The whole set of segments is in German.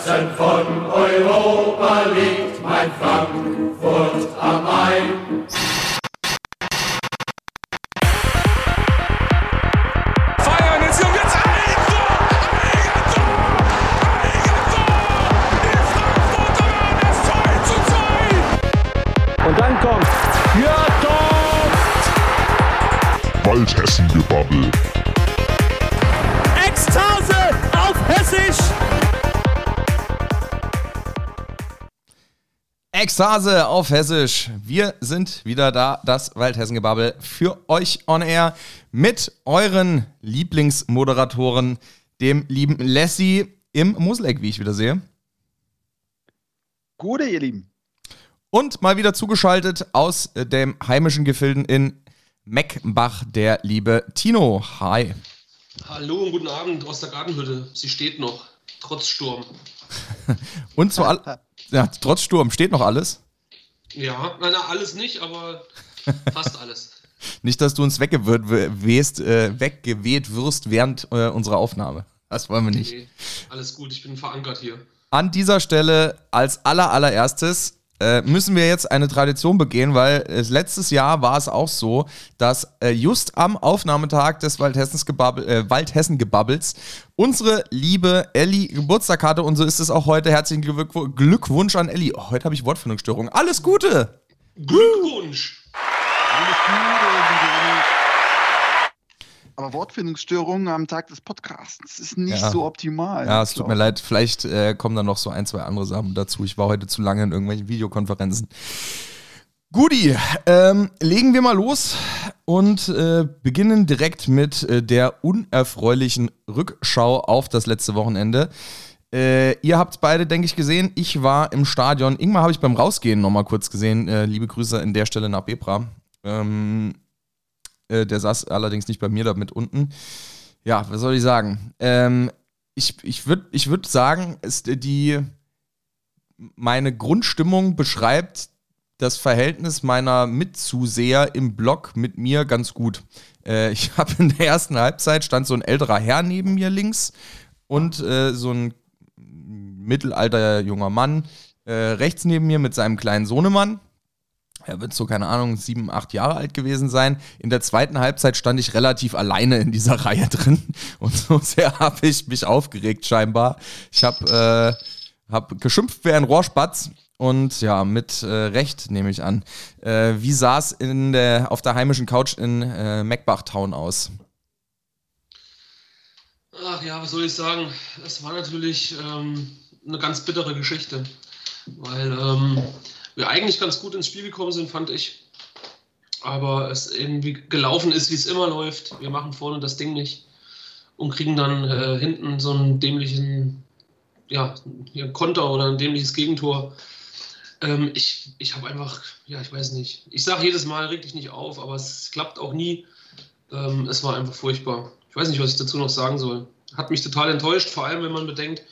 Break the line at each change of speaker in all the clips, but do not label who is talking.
Herzen von Europa liegt mein Frankfurt am Main.
Ekstase auf Hessisch.
Wir sind wieder da, das Waldhessen-Gebabbel für euch on air mit euren Lieblingsmoderatoren, dem lieben Lassie im Museleck, wie ich wieder sehe.
Gute, ihr Lieben.
Und mal wieder zugeschaltet aus dem heimischen Gefilden in Meckbach, der liebe Tino. Hi.
Hallo und guten Abend aus der Gartenhütte. Sie steht noch, trotz Sturm.
Und zu all ja, trotz Sturm steht noch alles.
Ja, na, na alles nicht, aber fast alles.
Nicht, dass du uns weggeweht, wehst, äh, weggeweht wirst während äh, unserer Aufnahme. Das wollen wir nicht.
Nee, alles gut, ich bin verankert hier.
An dieser Stelle als aller allererstes äh, müssen wir jetzt eine Tradition begehen, weil äh, letztes Jahr war es auch so, dass äh, just am Aufnahmetag des Gebabbel, äh, Waldhessen-Gebabbels unsere liebe Elli Geburtstag hatte und so ist es auch heute. Herzlichen Glückw Glückwunsch an Elli. Oh, heute habe ich Wortfindungsstörung. Alles Gute!
Glückwunsch!
Alles Gute, Aber Wortfindungsstörungen am Tag des Podcasts ist nicht
Ja.
so optimal.
Ja, es tut mir leid. Vielleicht äh, kommen dann noch so ein, zwei andere Sachen dazu. Ich war heute zu lange in irgendwelchen Videokonferenzen. Guti, ähm, legen wir mal los und äh, beginnen direkt mit äh, der unerfreulichen Rückschau auf das letzte Wochenende. Äh, ihr habt beide, denke ich, gesehen. Ich war im Stadion. Ingmar habe ich beim Rausgehen nochmal kurz gesehen. Äh, liebe Grüße an der Stelle nach Bebra. Ähm, äh, der saß allerdings nicht bei mir da mit unten. Ja, was soll ich sagen? Ähm, ich ich würde ich würd sagen, ist die meine Grundstimmung beschreibt das Verhältnis meiner Mitzuseher im Block mit mir ganz gut. Äh, ich habe in der ersten Halbzeit stand so ein älterer Herr neben mir links und äh, so ein mittelalter junger Mann äh, rechts neben mir mit seinem kleinen Sohnemann. Er wird so, keine Ahnung, sieben, acht Jahre alt gewesen sein. In der zweiten Halbzeit stand ich relativ alleine in dieser Reihe drin. Und so sehr habe ich mich aufgeregt, scheinbar. Ich habe äh, hab geschimpft wie ein Rohrspatz. Und ja, mit äh, Recht nehme ich an. Äh, wie sah es auf der heimischen Couch in äh, Meckbach-Town aus?
Ach ja, was soll ich sagen? Es war natürlich ähm, eine ganz bittere Geschichte, weil ähm, wir eigentlich ganz gut ins Spiel gekommen sind, fand ich. Aber es irgendwie gelaufen ist, wie es immer läuft. Wir machen vorne das Ding nicht und kriegen dann äh, hinten so einen dämlichen ja, Konter oder ein dämliches Gegentor. Ähm, ich ich habe einfach, ja, ich weiß nicht. Ich sage jedes Mal, reg dich nicht auf, aber es klappt auch nie. Ähm, es war einfach furchtbar. Ich weiß nicht, was ich dazu noch sagen soll. Hat mich total enttäuscht, vor allem wenn man bedenkt,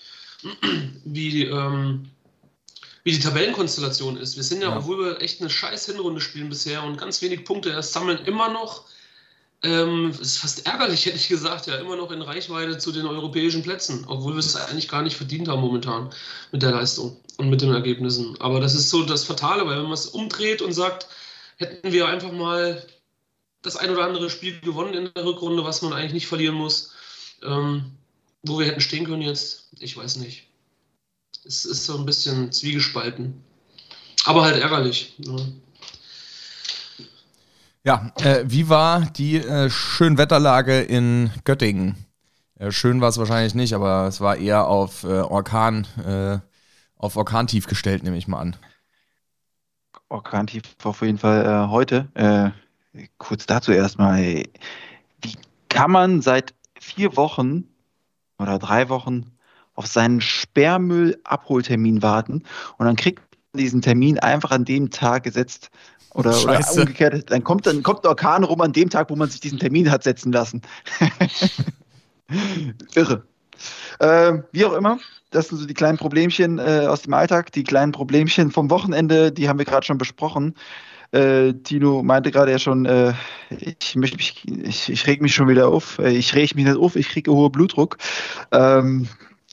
wie, ähm, wie die Tabellenkonstellation ist. Wir sind ja,
Ja.
obwohl wir echt eine scheiß Hinrunde spielen bisher und ganz wenig Punkte erst sammeln, immer noch, ähm, es ist fast ärgerlich, hätte ich gesagt, ja, immer noch in Reichweite zu den europäischen Plätzen, obwohl wir es eigentlich gar nicht verdient haben momentan mit der Leistung und mit den Ergebnissen. Aber das ist so das Fatale, weil wenn man es umdreht und sagt, hätten wir einfach mal das ein oder andere Spiel gewonnen in der Rückrunde, was man eigentlich nicht verlieren muss, ähm, wo wir hätten stehen können jetzt, ich weiß nicht. Es ist so ein bisschen zwiegespalten. Aber halt ärgerlich. Ja.
Ja, äh, wie war die äh, Schönwetterlage in Göttingen? Äh, schön war es wahrscheinlich nicht, aber es war eher auf äh, Orkan, äh, auf Orkantief gestellt, nehme ich mal an.
Orkantief auf jeden Fall äh, heute. Äh, kurz dazu erstmal. ey. Wie kann man seit vier Wochen oder drei Wochen auf seinen Sperrmüll-Abholtermin warten und dann kriegt man diesen Termin einfach an dem Tag gesetzt oder, oder umgekehrt. Dann kommt, dann kommt der Orkan rum an dem Tag, wo man sich diesen Termin hat setzen lassen. Irre. Ähm, wie auch immer, das sind so die kleinen Problemchen äh, aus dem Alltag, die kleinen Problemchen vom Wochenende, die haben wir gerade schon besprochen. Äh, Tino meinte gerade ja schon, äh, ich möchte mich, ich, ich reg mich schon wieder auf. Äh, ich reg mich nicht auf, ich kriege hohen Blutdruck. Ähm,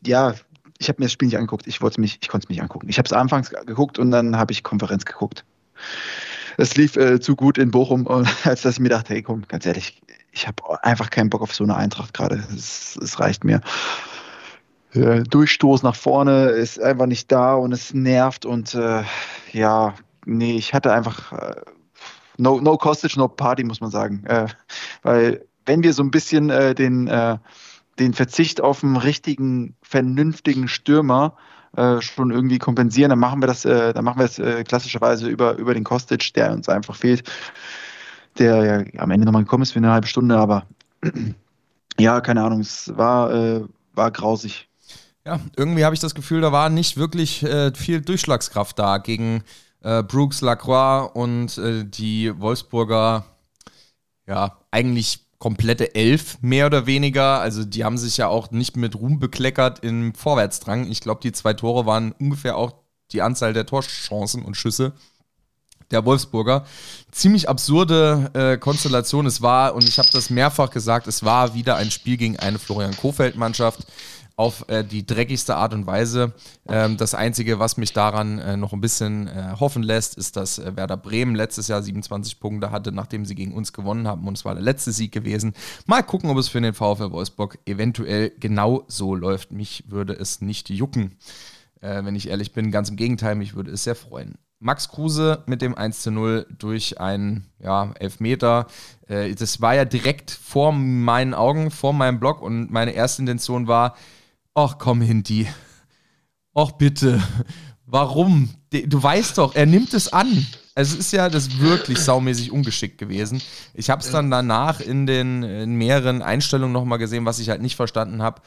ja, ich habe mir das Spiel nicht angeguckt. Ich wollte mich, ich konnte es mich angucken. Ich habe es anfangs geguckt und dann habe ich Konferenz geguckt. Es lief äh, zu gut in Bochum, als dass ich mir dachte, hey komm, ganz ehrlich, ich habe einfach keinen Bock auf so eine Eintracht gerade. Es, reicht mir. Äh, Durchstoß nach vorne ist einfach nicht da und es nervt und äh, ja, nee, ich hatte einfach äh, no, no Costage, no Party, muss man sagen. Äh, weil wenn wir so ein bisschen äh, den, den Verzicht auf einen richtigen, vernünftigen Stürmer äh, schon irgendwie kompensieren, dann machen wir das, äh, dann machen wir es äh, klassischerweise über, über den Kostic, der uns einfach fehlt, der ja am Ende nochmal gekommen ist für eine halbe Stunde, aber ja, keine Ahnung, es war, äh, war grausig.
Ja, irgendwie habe ich das Gefühl, da war nicht wirklich äh, viel Durchschlagskraft da gegen äh, Brooks, Lacroix und die Wolfsburger, ja, eigentlich komplette Elf, mehr oder weniger. Also die haben sich ja auch nicht mit Ruhm bekleckert im Vorwärtsdrang. Ich glaube, die zwei Tore waren ungefähr auch die Anzahl der Torchancen und Schüsse der Wolfsburger. Ziemlich absurde äh, Konstellation. Es war, und ich habe das mehrfach gesagt, es war wieder ein Spiel gegen eine Florian Kofeld-Mannschaft auf äh, die dreckigste Art und Weise. Ähm, das Einzige, was mich daran äh, noch ein bisschen äh, hoffen lässt, ist, dass äh, Werder Bremen letztes Jahr 27 Punkte hatte, nachdem sie gegen uns gewonnen haben und es war der letzte Sieg gewesen. Mal gucken, ob es für den VfL Wolfsburg eventuell genau so läuft. Mich würde es nicht jucken, äh, wenn ich ehrlich bin. Ganz im Gegenteil, mich würde es sehr freuen. Max Kruse mit dem 1 zu 0 durch einen ja, Elfmeter. Äh, das war ja direkt vor meinen Augen, vor meinem Blog und meine erste Intention war, ach komm, Hinti. Ach bitte. Warum? Du weißt doch, er nimmt es an. Es ist ja das wirklich saumäßig ungeschickt gewesen. Ich habe es dann danach in den in mehreren Einstellungen nochmal gesehen, was ich halt nicht verstanden habe,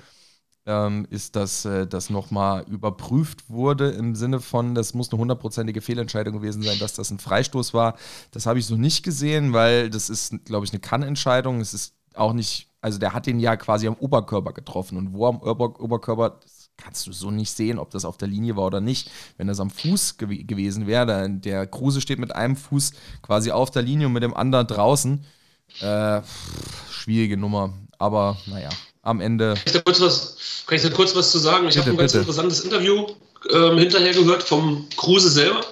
ähm, ist, dass äh, das nochmal überprüft wurde im Sinne von, das muss eine hundertprozentige Fehlentscheidung gewesen sein, dass das ein Freistoß war. Das habe ich so nicht gesehen, weil das ist, glaube ich, eine Kann-Entscheidung. Es ist auch nicht also der hat den ja quasi am Oberkörper getroffen. Und wo am Ober Oberkörper, das kannst du so nicht sehen, ob das auf der Linie war oder nicht. Wenn das am Fuß gew gewesen wäre, dann der Kruse steht mit einem Fuß quasi auf der Linie und mit dem anderen draußen. Äh, schwierige Nummer. Aber naja, am Ende.
Kann ich da kurz was, kann ich da kurz was zu sagen? Ich habe ein ganz bitte. interessantes Interview ähm, hinterher gehört vom Kruse selber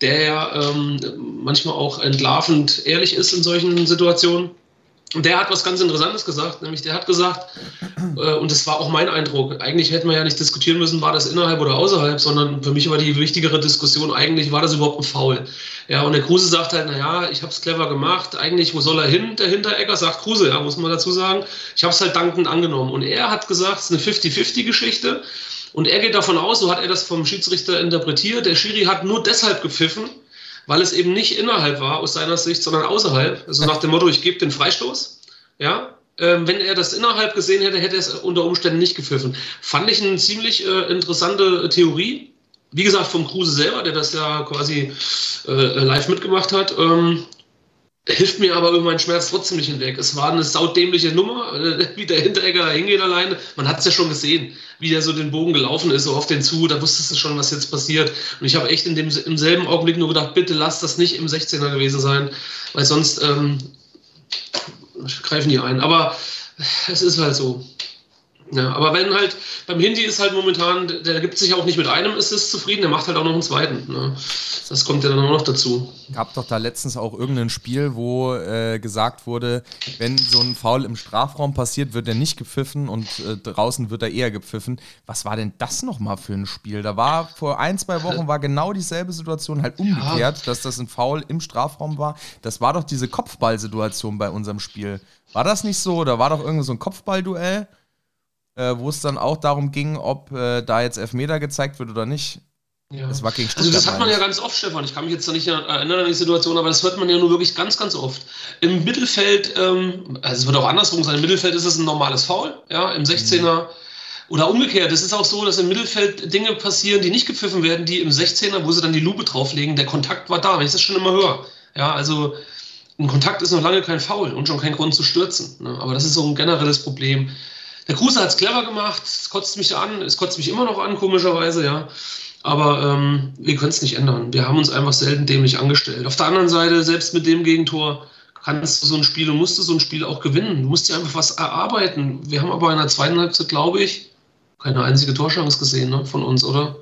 der ja ähm, manchmal auch entlarvend ehrlich ist in solchen Situationen. Und der hat was ganz Interessantes gesagt, nämlich der hat gesagt, äh, und das war auch mein Eindruck, eigentlich hätten wir ja nicht diskutieren müssen, war das innerhalb oder außerhalb, sondern für mich war die wichtigere Diskussion, eigentlich war das überhaupt ein Foul. Ja, und der Kruse sagt halt, naja, ich habe es clever gemacht, eigentlich, wo soll er hin, der Hinteregger, sagt Kruse, ja, muss man dazu sagen, ich habe es halt dankend angenommen. Und er hat gesagt, es ist eine 50-50-Geschichte und er geht davon aus, so hat er das vom Schiedsrichter interpretiert, der Schiri hat nur deshalb gepfiffen, weil es eben nicht innerhalb war aus seiner Sicht, sondern außerhalb. Also nach dem Motto, ich gebe den Freistoß. Ja, ähm, wenn er das innerhalb gesehen hätte, hätte er es unter Umständen nicht gepfiffen. Fand ich eine ziemlich äh, interessante Theorie. Wie gesagt, vom Kruse selber, der das ja quasi äh, live mitgemacht hat. Ähm, hilft mir aber über meinen Schmerz trotzdem nicht hinweg. Es war eine saudämliche Nummer, äh, wie der Hinteregger da hingeht alleine. Man hat es ja schon gesehen, wie der so den Bogen gelaufen ist, so auf den zu. Da wusstest du schon, was jetzt passiert. Und ich habe echt in dem, im selben Augenblick nur gedacht, bitte lass das nicht im 16er gewesen sein, weil sonst ähm, greifen die ein. Aber es ist halt so. Ja, aber wenn halt, beim Hindi ist halt momentan, der gibt sich auch nicht mit einem Assist zufrieden, der macht halt auch noch einen zweiten. Ne? Das kommt ja dann auch noch dazu.
Gab doch da letztens auch irgendein Spiel, wo äh, gesagt wurde, wenn so ein Foul im Strafraum passiert, wird er nicht gepfiffen und äh, draußen wird er eher gepfiffen. Was war denn das nochmal für ein Spiel? Da war vor ein, zwei Wochen war genau dieselbe Situation halt umgekehrt, ja. dass das ein Foul im Strafraum war. Das war doch diese Kopfballsituation bei unserem Spiel. War das nicht so? Da war doch irgendwie so ein Kopfballduell? Äh, wo es dann auch darum ging, ob äh, da jetzt Elfmeter gezeigt wird oder nicht.
Ja. Das war gegen also das hat man ja ganz oft, Stefan. Ich kann mich jetzt nicht erinnern an die Situation, aber das hört man ja nur wirklich ganz, ganz oft. Im Mittelfeld, ähm, also es wird auch andersrum sein, im Mittelfeld ist es ein normales Foul, ja, im 16er. Mhm. Oder umgekehrt, es ist auch so, dass im Mittelfeld Dinge passieren, die nicht gepfiffen werden, die im 16er, wo sie dann die Lupe drauflegen, der Kontakt war da, wenn ich das schon immer höre. Ja, also ein Kontakt ist noch lange kein Foul und schon kein Grund zu stürzen. Ne? Aber das ist so ein generelles Problem. Der Kruse hat es clever gemacht, es kotzt mich an, es kotzt mich immer noch an, komischerweise, ja. Aber ähm, wir können es nicht ändern. Wir haben uns einfach selten dämlich angestellt. Auf der anderen Seite, selbst mit dem Gegentor, kannst du so ein Spiel und musst du so ein Spiel auch gewinnen. Du musst dir einfach was erarbeiten. Wir haben aber in der zweiten Halbzeit, glaube ich, keine einzige Torchance gesehen ne, von uns, oder?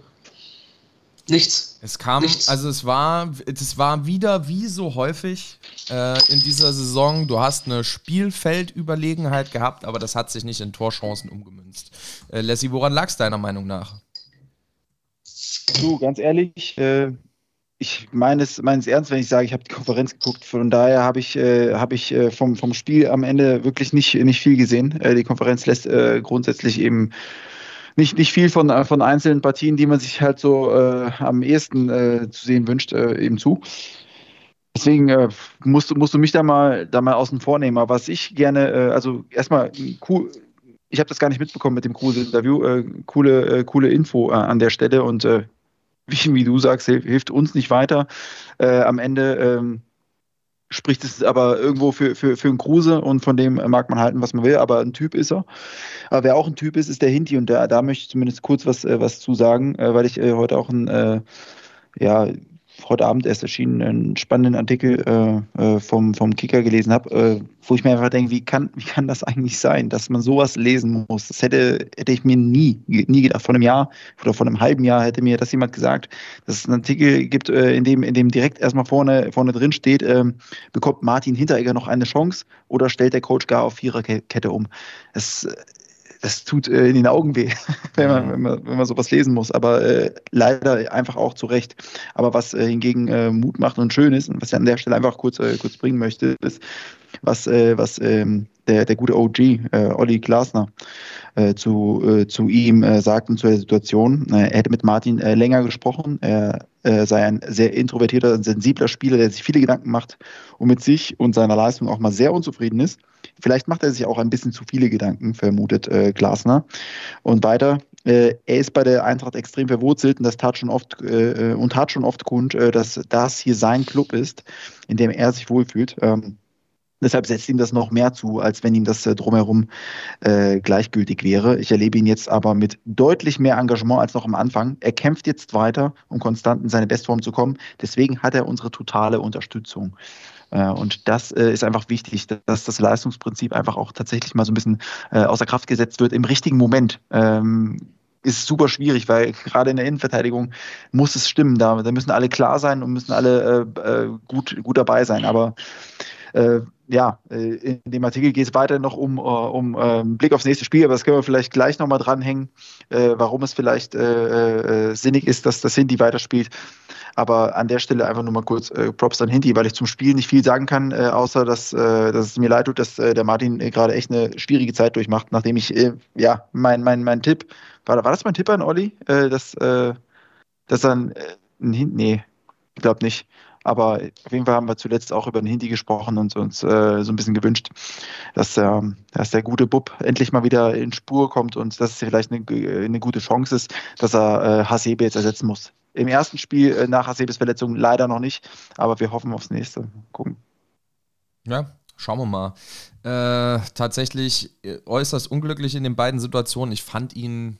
Nichts.
Es kam,
Nichts.
also es war, es war wieder wie so häufig äh, in dieser Saison. Du hast eine Spielfeldüberlegenheit gehabt, aber das hat sich nicht in Torchancen umgemünzt. Äh, Lassie, woran lag es deiner Meinung nach?
Du, ganz ehrlich, äh, ich meine es meines ernst, wenn ich sage, ich habe die Konferenz geguckt. Von daher habe ich, äh, hab ich äh, vom, vom Spiel am Ende wirklich nicht, nicht viel gesehen. Äh, die Konferenz lässt äh, grundsätzlich eben nicht, nicht viel von, äh, von einzelnen Partien, die man sich halt so äh, am ehesten äh, zu sehen wünscht, äh, eben zu. Deswegen äh, musst, du- musst du mich da mal, da mal außen vor nehmen. Aber was ich gerne, äh, also erstmal cool, ich habe das gar nicht mitbekommen mit dem Kruse-Interview. Äh, coole, äh, coole Info äh, an der Stelle und wie, wie du sagst, hilf, hilft uns nicht weiter. Am Ende ähm, spricht es aber irgendwo für, für, für einen Kruse und von dem mag man halten, was man will, aber ein Typ ist er. Aber wer auch ein Typ ist, ist der Hinti und da, da möchte ich zumindest kurz was, äh, was zu sagen, äh, weil ich äh, heute auch ein, äh, ja, heute Abend erst erschienen, einen spannenden Artikel äh, äh, vom, vom Kicker gelesen habe, äh, wo ich mir einfach denke, wie kann, wie kann das eigentlich sein, dass man sowas lesen muss? Das hätte, hätte ich mir nie, nie gedacht. Vor einem Jahr oder vor einem halben Jahr hätte mir das jemand gesagt, dass es einen Artikel gibt, äh, in, dem, in dem direkt erstmal vorne, vorne drin steht, ähm, bekommt Martin Hinteregger noch eine Chance oder stellt der Coach gar auf Viererkette um? Äh, das tut äh, in den Augen weh, wenn man, wenn, man, wenn man sowas lesen muss. Aber äh, leider einfach auch zu Recht. Aber was äh, hingegen äh, Mut macht und schön ist, und was ich an der Stelle einfach kurz, äh, kurz bringen möchte, ist, was, äh, was ähm, der, der gute OG, äh, Olli Glasner, äh, zu, äh, zu ihm äh, sagten zu der Situation. Äh, er hätte mit Martin äh, länger gesprochen. Er äh, sei ein sehr introvertierter sensibler Spieler, der sich viele Gedanken macht und mit sich und seiner Leistung auch mal sehr unzufrieden ist. Vielleicht macht er sich auch ein bisschen zu viele Gedanken, vermutet äh, Glasner. Und weiter, äh, er ist bei der Eintracht extrem verwurzelt und das tat schon oft äh, und tat schon oft kund, äh, dass das hier sein Club ist, in dem er sich wohlfühlt. Ähm, Deshalb setzt ihm das noch mehr zu, als wenn ihm das äh, drumherum äh, gleichgültig wäre. Ich erlebe ihn jetzt aber mit deutlich mehr Engagement als noch am Anfang. Er kämpft jetzt weiter, um konstant in seine Bestform zu kommen. Deswegen hat er unsere totale Unterstützung. Äh, und das äh, ist einfach wichtig, dass das Leistungsprinzip einfach auch tatsächlich mal so ein bisschen außer Kraft gesetzt wird im richtigen Moment. Ähm, ist super schwierig, weil gerade in der Innenverteidigung muss es stimmen. Da, müssen alle klar sein und müssen alle gut, gut dabei sein. Aber ja, äh, in dem Artikel geht es weiter noch um, äh, um äh, einen Blick aufs nächste Spiel, aber das können wir vielleicht gleich nochmal dranhängen, äh, warum es vielleicht äh, äh, sinnig ist, dass das Hindi weiterspielt. Aber an der Stelle einfach nur mal kurz äh, Props an Hindi, weil ich zum Spiel nicht viel sagen kann, außer dass, dass es mir leid tut, dass der Martin gerade echt eine schwierige Zeit durchmacht, nachdem ich, ja, mein, mein, mein Tipp, war, war das mein Tipp an Olli? Dass, dass dann nee, ich glaube nicht. Aber auf jeden Fall haben wir zuletzt auch über den Hindi gesprochen und uns äh, so ein bisschen gewünscht, dass, ähm, dass der gute Bub endlich mal wieder in Spur kommt und dass es vielleicht eine, eine gute Chance ist, dass er äh, Hasebe jetzt ersetzen muss. Im ersten Spiel äh, nach Hasebes Verletzung leider noch nicht, aber wir hoffen aufs nächste. Gucken.
Ja, schauen wir mal. Äh, tatsächlich äh, äußerst unglücklich in den beiden Situationen. Ich fand ihn,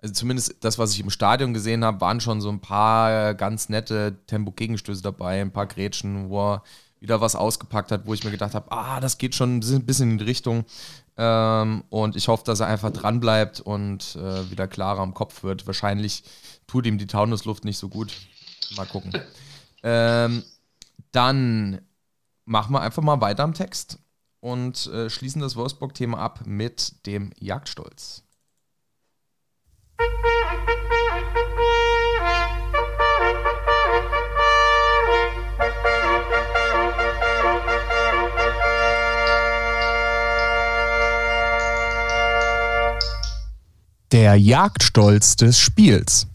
also zumindest das, was ich im Stadion gesehen habe, waren schon so ein paar ganz nette Tempo-Gegenstöße dabei, ein paar Grätschen, wo er wieder was ausgepackt hat, wo ich mir gedacht habe, ah, das geht schon ein bisschen in die Richtung. Ähm, und ich hoffe, dass er einfach dran bleibt und äh, wieder klarer am Kopf wird. Wahrscheinlich tut ihm die Taunusluft nicht so gut. Mal gucken. ähm, dann machen wir einfach mal weiter am Text und äh, schließen das Wolfsburg-Thema ab mit dem Jagdstolz.
Der Jagdstolz des Spiels.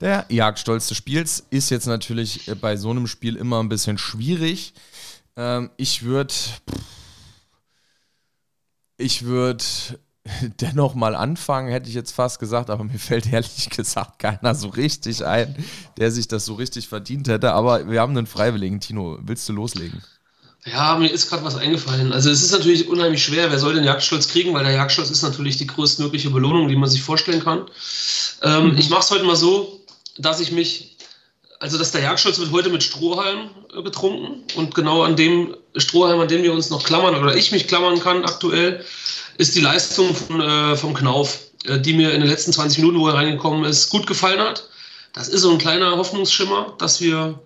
Der Jagdstolz des Spiels ist jetzt natürlich äh, bei so einem Spiel immer ein bisschen schwierig. Ähm, ich würde. Ich würde dennoch mal anfangen, hätte ich jetzt fast gesagt, aber mir fällt ehrlich gesagt keiner so richtig ein, der sich das so richtig verdient hätte. Aber wir haben einen Freiwilligen. Tino, willst du loslegen?
Ja, mir ist gerade was eingefallen. Also es ist natürlich unheimlich schwer, wer soll den Jagdstolz kriegen, weil der Jagdstolz ist natürlich die größtmögliche Belohnung, die man sich vorstellen kann. Ähm, Ich mache es heute mal so, dass ich mich, also dass der Jagdstolz wird heute mit Strohhalm äh, getrunken und genau an dem Strohhalm, an dem wir uns noch klammern oder ich mich klammern kann aktuell, ist die Leistung von, äh, vom Knauf äh, die mir in den letzten 20 Minuten, wo er reingekommen ist, gut gefallen hat. Das ist so ein kleiner Hoffnungsschimmer, dass wir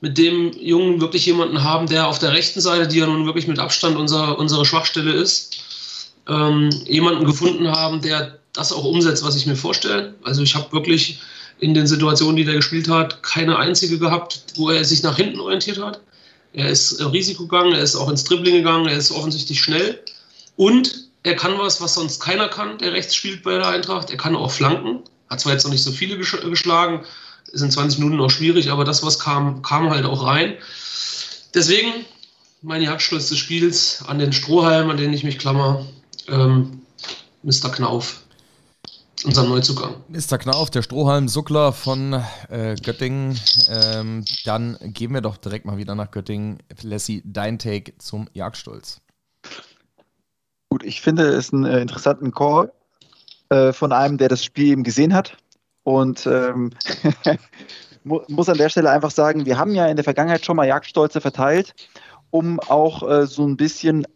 mit dem Jungen wirklich jemanden haben, der auf der rechten Seite, die ja nun wirklich mit Abstand unser, unsere Schwachstelle ist, ähm, jemanden gefunden haben, der das auch umsetzt, was ich mir vorstelle. Also ich habe wirklich in den Situationen, die der gespielt hat, keine einzige gehabt, wo er sich nach hinten orientiert hat. Er ist Risiko gegangen, er ist auch ins Dribbling gegangen, er ist offensichtlich schnell und er kann was, was sonst keiner kann, der rechts spielt bei der Eintracht. Er kann auch flanken, hat zwar jetzt noch nicht so viele geschlagen, ist in 20 Minuten auch schwierig, aber das, was kam, kam halt auch rein. Deswegen mein Jagdschluss des Spiels an den Strohhalm, an den ich mich klammer, ähm, Mr. Knauf unser Neuzugang.
Mr. Knauf, der Strohhalm Suckler von äh, Göttingen. Ähm, dann gehen wir doch direkt mal wieder nach Göttingen. Lassie, dein Take zum Jagdstolz.
Gut, ich finde es einen äh, interessanten Call äh, von einem, der das Spiel eben gesehen hat. Und ähm, muss an der Stelle einfach sagen, wir haben ja in der Vergangenheit schon mal Jagdstolze verteilt, um auch äh, so ein bisschen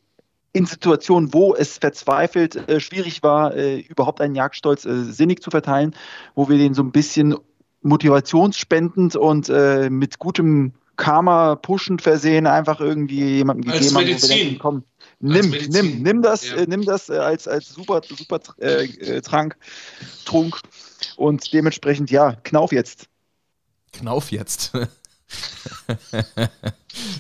in Situationen, wo es verzweifelt äh, schwierig war, äh, überhaupt einen Jagdstolz äh, sinnig zu verteilen, wo wir den so ein bisschen motivationsspendend und äh, mit gutem Karma pushend versehen einfach irgendwie jemandem
als gegeben
Medizin. haben. Denken, komm, nimm, nimm, nimm das, ja. äh, nimm das äh, als, als super, super äh, äh, Trank, Trunk und dementsprechend, ja, Knauf jetzt.
Knauf jetzt.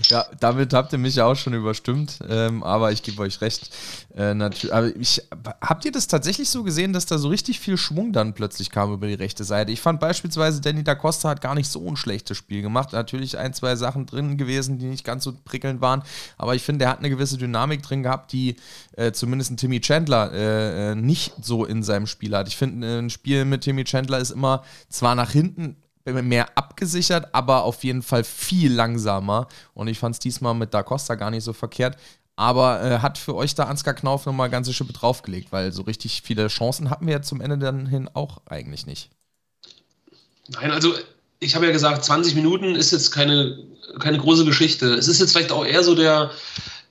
ja, damit habt ihr mich ja auch schon überstimmt, ähm, aber ich gebe euch recht. Äh, aber ich, habt ihr das tatsächlich so gesehen, dass da so richtig viel Schwung dann plötzlich kam über die rechte Seite? Ich fand beispielsweise, Danny da Costa hat gar nicht so ein schlechtes Spiel gemacht. Natürlich ein, zwei Sachen drin gewesen, die nicht ganz so prickelnd waren, aber ich finde, er hat eine gewisse Dynamik drin gehabt, die äh, zumindest ein Timmy Chandler äh, äh nicht so in seinem Spiel hat. Ich finde, ein Spiel mit Timmy Chandler ist immer zwar nach hinten mehr abgesichert, aber auf jeden Fall viel langsamer. Und ich fand es diesmal mit Da Costa gar nicht so verkehrt. Aber äh, hat für euch da Ansgar Knauf nochmal ganze Schippe draufgelegt, weil so richtig viele Chancen hatten wir ja zum Ende dann hin auch eigentlich nicht.
Nein, also ich habe ja gesagt, 20 Minuten ist jetzt keine, keine große Geschichte. Es ist jetzt vielleicht auch eher so der,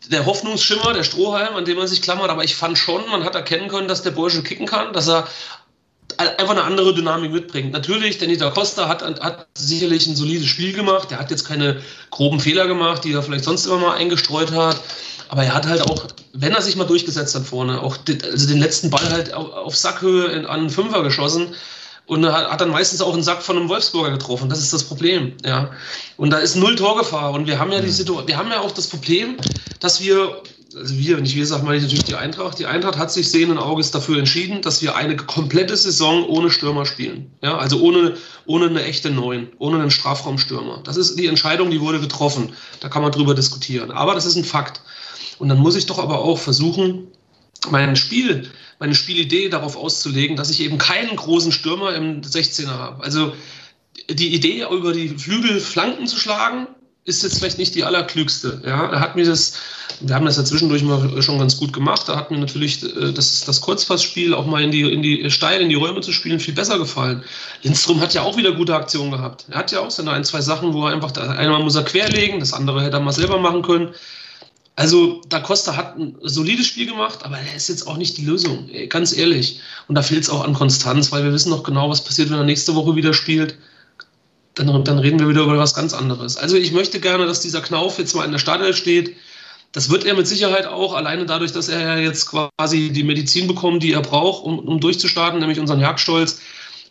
der Hoffnungsschimmer, der Strohhalm, an dem man sich klammert, aber ich fand schon, man hat erkennen können, dass der Bursche kicken kann, dass er einfach eine andere Dynamik mitbringt. Natürlich, der Nita Costa hat, hat sicherlich ein solides Spiel gemacht. Der hat jetzt keine groben Fehler gemacht, die er vielleicht sonst immer mal eingestreut hat. Aber er hat halt auch, wenn er sich mal durchgesetzt hat vorne, auch den, also den letzten Ball halt auf, auf Sackhöhe in, an einen Fünfer geschossen und hat, hat, dann meistens auch einen Sack von einem Wolfsburger getroffen. Das ist das Problem. Ja. Und da ist null Torgefahr. Und wir haben ja die mhm. Situation, wir haben ja auch das Problem, dass wir also wir, wenn ich wir sage, meine ich natürlich die Eintracht. Die Eintracht hat sich sehenden Auges dafür entschieden, dass wir eine komplette Saison ohne Stürmer spielen. Ja, also ohne, ohne eine echte Neun, ohne einen Strafraumstürmer. Das ist die Entscheidung, die wurde getroffen. Da kann man drüber diskutieren. Aber das ist ein Fakt. Und dann muss ich doch aber auch versuchen, mein Spiel, meine Spielidee darauf auszulegen, dass ich eben keinen großen Stürmer im 16er habe. Also die Idee, über die Flügel Flanken zu schlagen, ist jetzt vielleicht nicht die allerklügste. Ja, er hat mir das, wir haben das ja zwischendurch mal schon ganz gut gemacht. Da hat mir natürlich äh, das, das Kurzpassspiel auch mal in die, in die steil in die Räume zu spielen viel besser gefallen. Lindström hat ja auch wieder gute Aktionen gehabt. Er hat ja auch seine ein, zwei Sachen, wo er einfach, einmal muss er querlegen, das andere hätte er mal selber machen können. Also, Da Costa hat ein solides Spiel gemacht, aber er ist jetzt auch nicht die Lösung, ganz ehrlich. Und da fehlt es auch an Konstanz, weil wir wissen noch genau, was passiert, wenn er nächste Woche wieder spielt dann, dann reden wir wieder über was ganz anderes. Also ich möchte gerne, dass dieser Knauf jetzt mal in der Startelf steht. Das wird er mit Sicherheit auch, alleine dadurch, dass er jetzt quasi die Medizin bekommt, die er braucht, um, um durchzustarten, nämlich unseren Jagdstolz.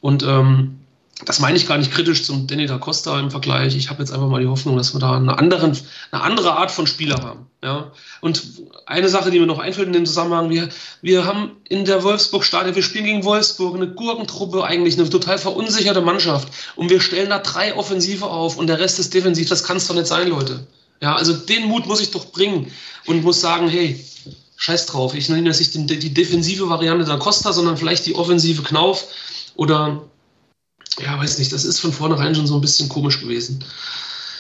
Und ähm, das meine ich gar nicht kritisch zum Danny da Costa im Vergleich. Ich habe jetzt einfach mal die Hoffnung, dass wir da eine, anderen, eine andere Art von Spieler haben. Ja? Und eine Sache, die mir noch einfällt in dem Zusammenhang, wir, wir haben in der Wolfsburg-Stadion, wir spielen gegen Wolfsburg, eine Gurkentruppe, eigentlich eine total verunsicherte Mannschaft. Und wir stellen da drei Offensive auf und der Rest ist defensiv. Das kann es doch nicht sein, Leute. Ja, also den Mut muss ich doch bringen und muss sagen, hey, scheiß drauf, ich nenne jetzt nicht die, defensive Variante der Costa, sondern vielleicht die offensive Knauf oder ja, weiß nicht, das ist von vornherein schon so ein bisschen komisch gewesen.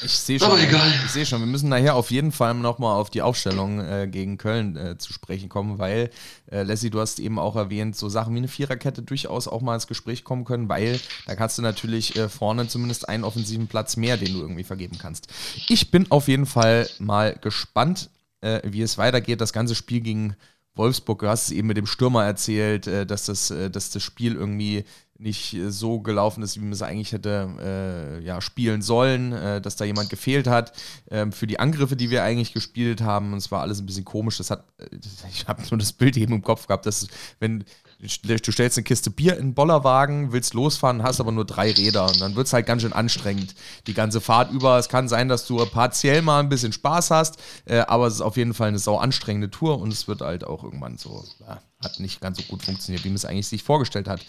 Ich sehe schon, ich sehe schon, wir müssen nachher auf jeden Fall nochmal auf die Aufstellung äh, gegen Köln äh, zu sprechen kommen, weil, äh, Leslie, du hast eben auch erwähnt, so Sachen wie eine Viererkette durchaus auch mal ins Gespräch kommen können, weil da kannst du natürlich äh, vorne zumindest einen offensiven Platz mehr, den du irgendwie vergeben kannst. Ich bin auf jeden Fall mal gespannt, äh, wie es weitergeht. Das ganze Spiel ging Wolfsburg, du hast es eben mit dem Stürmer erzählt, äh, dass, das, äh, dass das Spiel irgendwie nicht äh, so gelaufen ist, wie man es eigentlich hätte äh, ja, spielen sollen, äh, dass da jemand gefehlt hat ähm, für die Angriffe, die wir eigentlich gespielt haben. Und es war alles ein bisschen komisch. Das hat, äh, ich habe nur das Bild eben im Kopf gehabt, dass wenn du stellst eine Kiste Bier in den Bollerwagen, willst losfahren, hast aber nur drei Räder und dann wird es halt ganz schön anstrengend. Die ganze Fahrt über. Es kann sein, dass du partiell mal ein bisschen Spaß hast, äh, aber es ist auf jeden Fall eine sau anstrengende Tour und es wird halt auch irgendwann so, ja, hat nicht ganz so gut funktioniert, wie man es eigentlich sich vorgestellt hat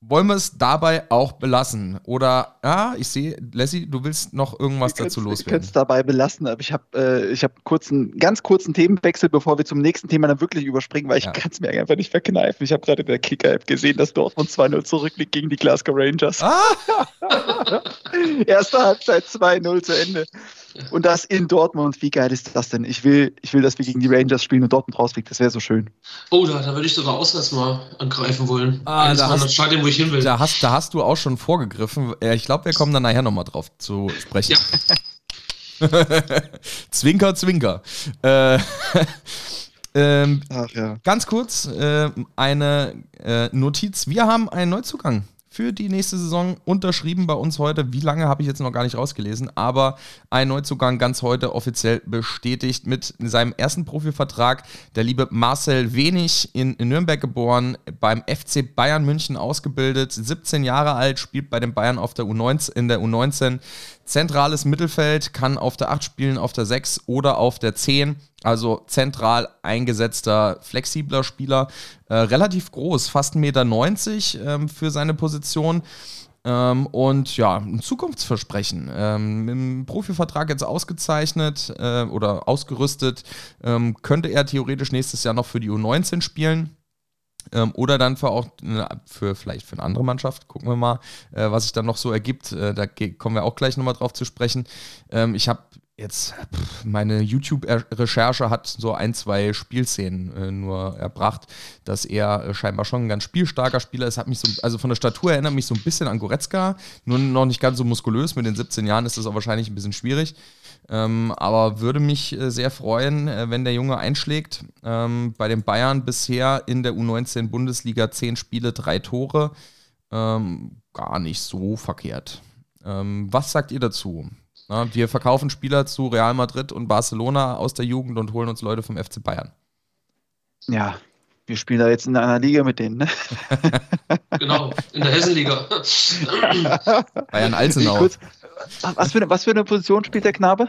wollen wir es dabei auch belassen? Oder, ja, ich sehe, Lassie, du willst noch irgendwas dazu loswerden. Ich
könnte es dabei belassen, aber ich habe äh, hab kurz einen, ganz kurzen Themenwechsel, bevor wir zum nächsten Thema dann wirklich überspringen, weil ich ja. kann es mir einfach nicht verkneifen. Ich habe gerade in der Kicker-App gesehen, dass Dortmund 2-0 zurückliegt gegen die Glasgow Rangers. Ah! Erste Halbzeit 2-0 zu Ende. Und das in Dortmund. Wie geil ist das denn? Ich will, ich will, dass wir gegen die Rangers spielen und Dortmund rausfliegt. Das wäre so schön.
Oh, da, da würde ich sogar auswärts mal angreifen wollen. Ah,
da hast, das Stadion, wo ich hin will. Da hast, da hast du auch schon vorgegriffen. Ich glaube, wir kommen dann nachher nochmal drauf zu sprechen. Ja. zwinker, zwinker. Äh, ähm, Ach, ja. Ganz kurz äh, eine äh, Notiz. Wir haben einen Neuzugang für die nächste Saison unterschrieben bei uns heute. Wie lange habe ich jetzt noch gar nicht rausgelesen, aber ein Neuzugang ganz heute offiziell bestätigt mit seinem ersten Profivertrag. Der liebe Marcel Wenig in Nürnberg geboren, beim FC Bayern München ausgebildet, 17 Jahre alt, spielt bei den Bayern auf der U19, in der U19 zentrales Mittelfeld, kann auf der 8 spielen, auf der 6 oder auf der 10. Also zentral eingesetzter, flexibler Spieler. Äh, relativ groß, fast 1,90 Meter ähm, für seine Position. Ähm, und ja, ein Zukunftsversprechen. Ähm, Im Profivertrag jetzt ausgezeichnet äh, oder ausgerüstet, ähm, könnte er theoretisch nächstes Jahr noch für die U19 spielen. Ähm, oder dann für auch für vielleicht für eine andere Mannschaft. Gucken wir mal, äh, was sich dann noch so ergibt. Äh, da kommen wir auch gleich nochmal drauf zu sprechen. Ähm, ich habe jetzt, pff, meine YouTube-Recherche hat so ein, zwei Spielszenen äh, nur erbracht, dass er äh, scheinbar schon ein ganz spielstarker Spieler ist. Hat mich so, also von der Statur erinnert mich so ein bisschen an Goretzka, nur noch nicht ganz so muskulös. Mit den 17 Jahren ist das auch wahrscheinlich ein bisschen schwierig. Ähm, aber würde mich äh, sehr freuen, äh, wenn der Junge einschlägt. Ähm, bei den Bayern bisher in der U19 Bundesliga 10 Spiele, 3 Tore. Ähm, gar nicht so verkehrt. Ähm, was sagt ihr dazu? Na, wir verkaufen Spieler zu Real Madrid und Barcelona aus der Jugend und holen uns Leute vom FC Bayern.
Ja, wir spielen da jetzt in einer Liga mit denen, ne?
genau, in der Hessenliga.
Bayern Alzenau.
Was für, eine, was für eine Position spielt der Knabe?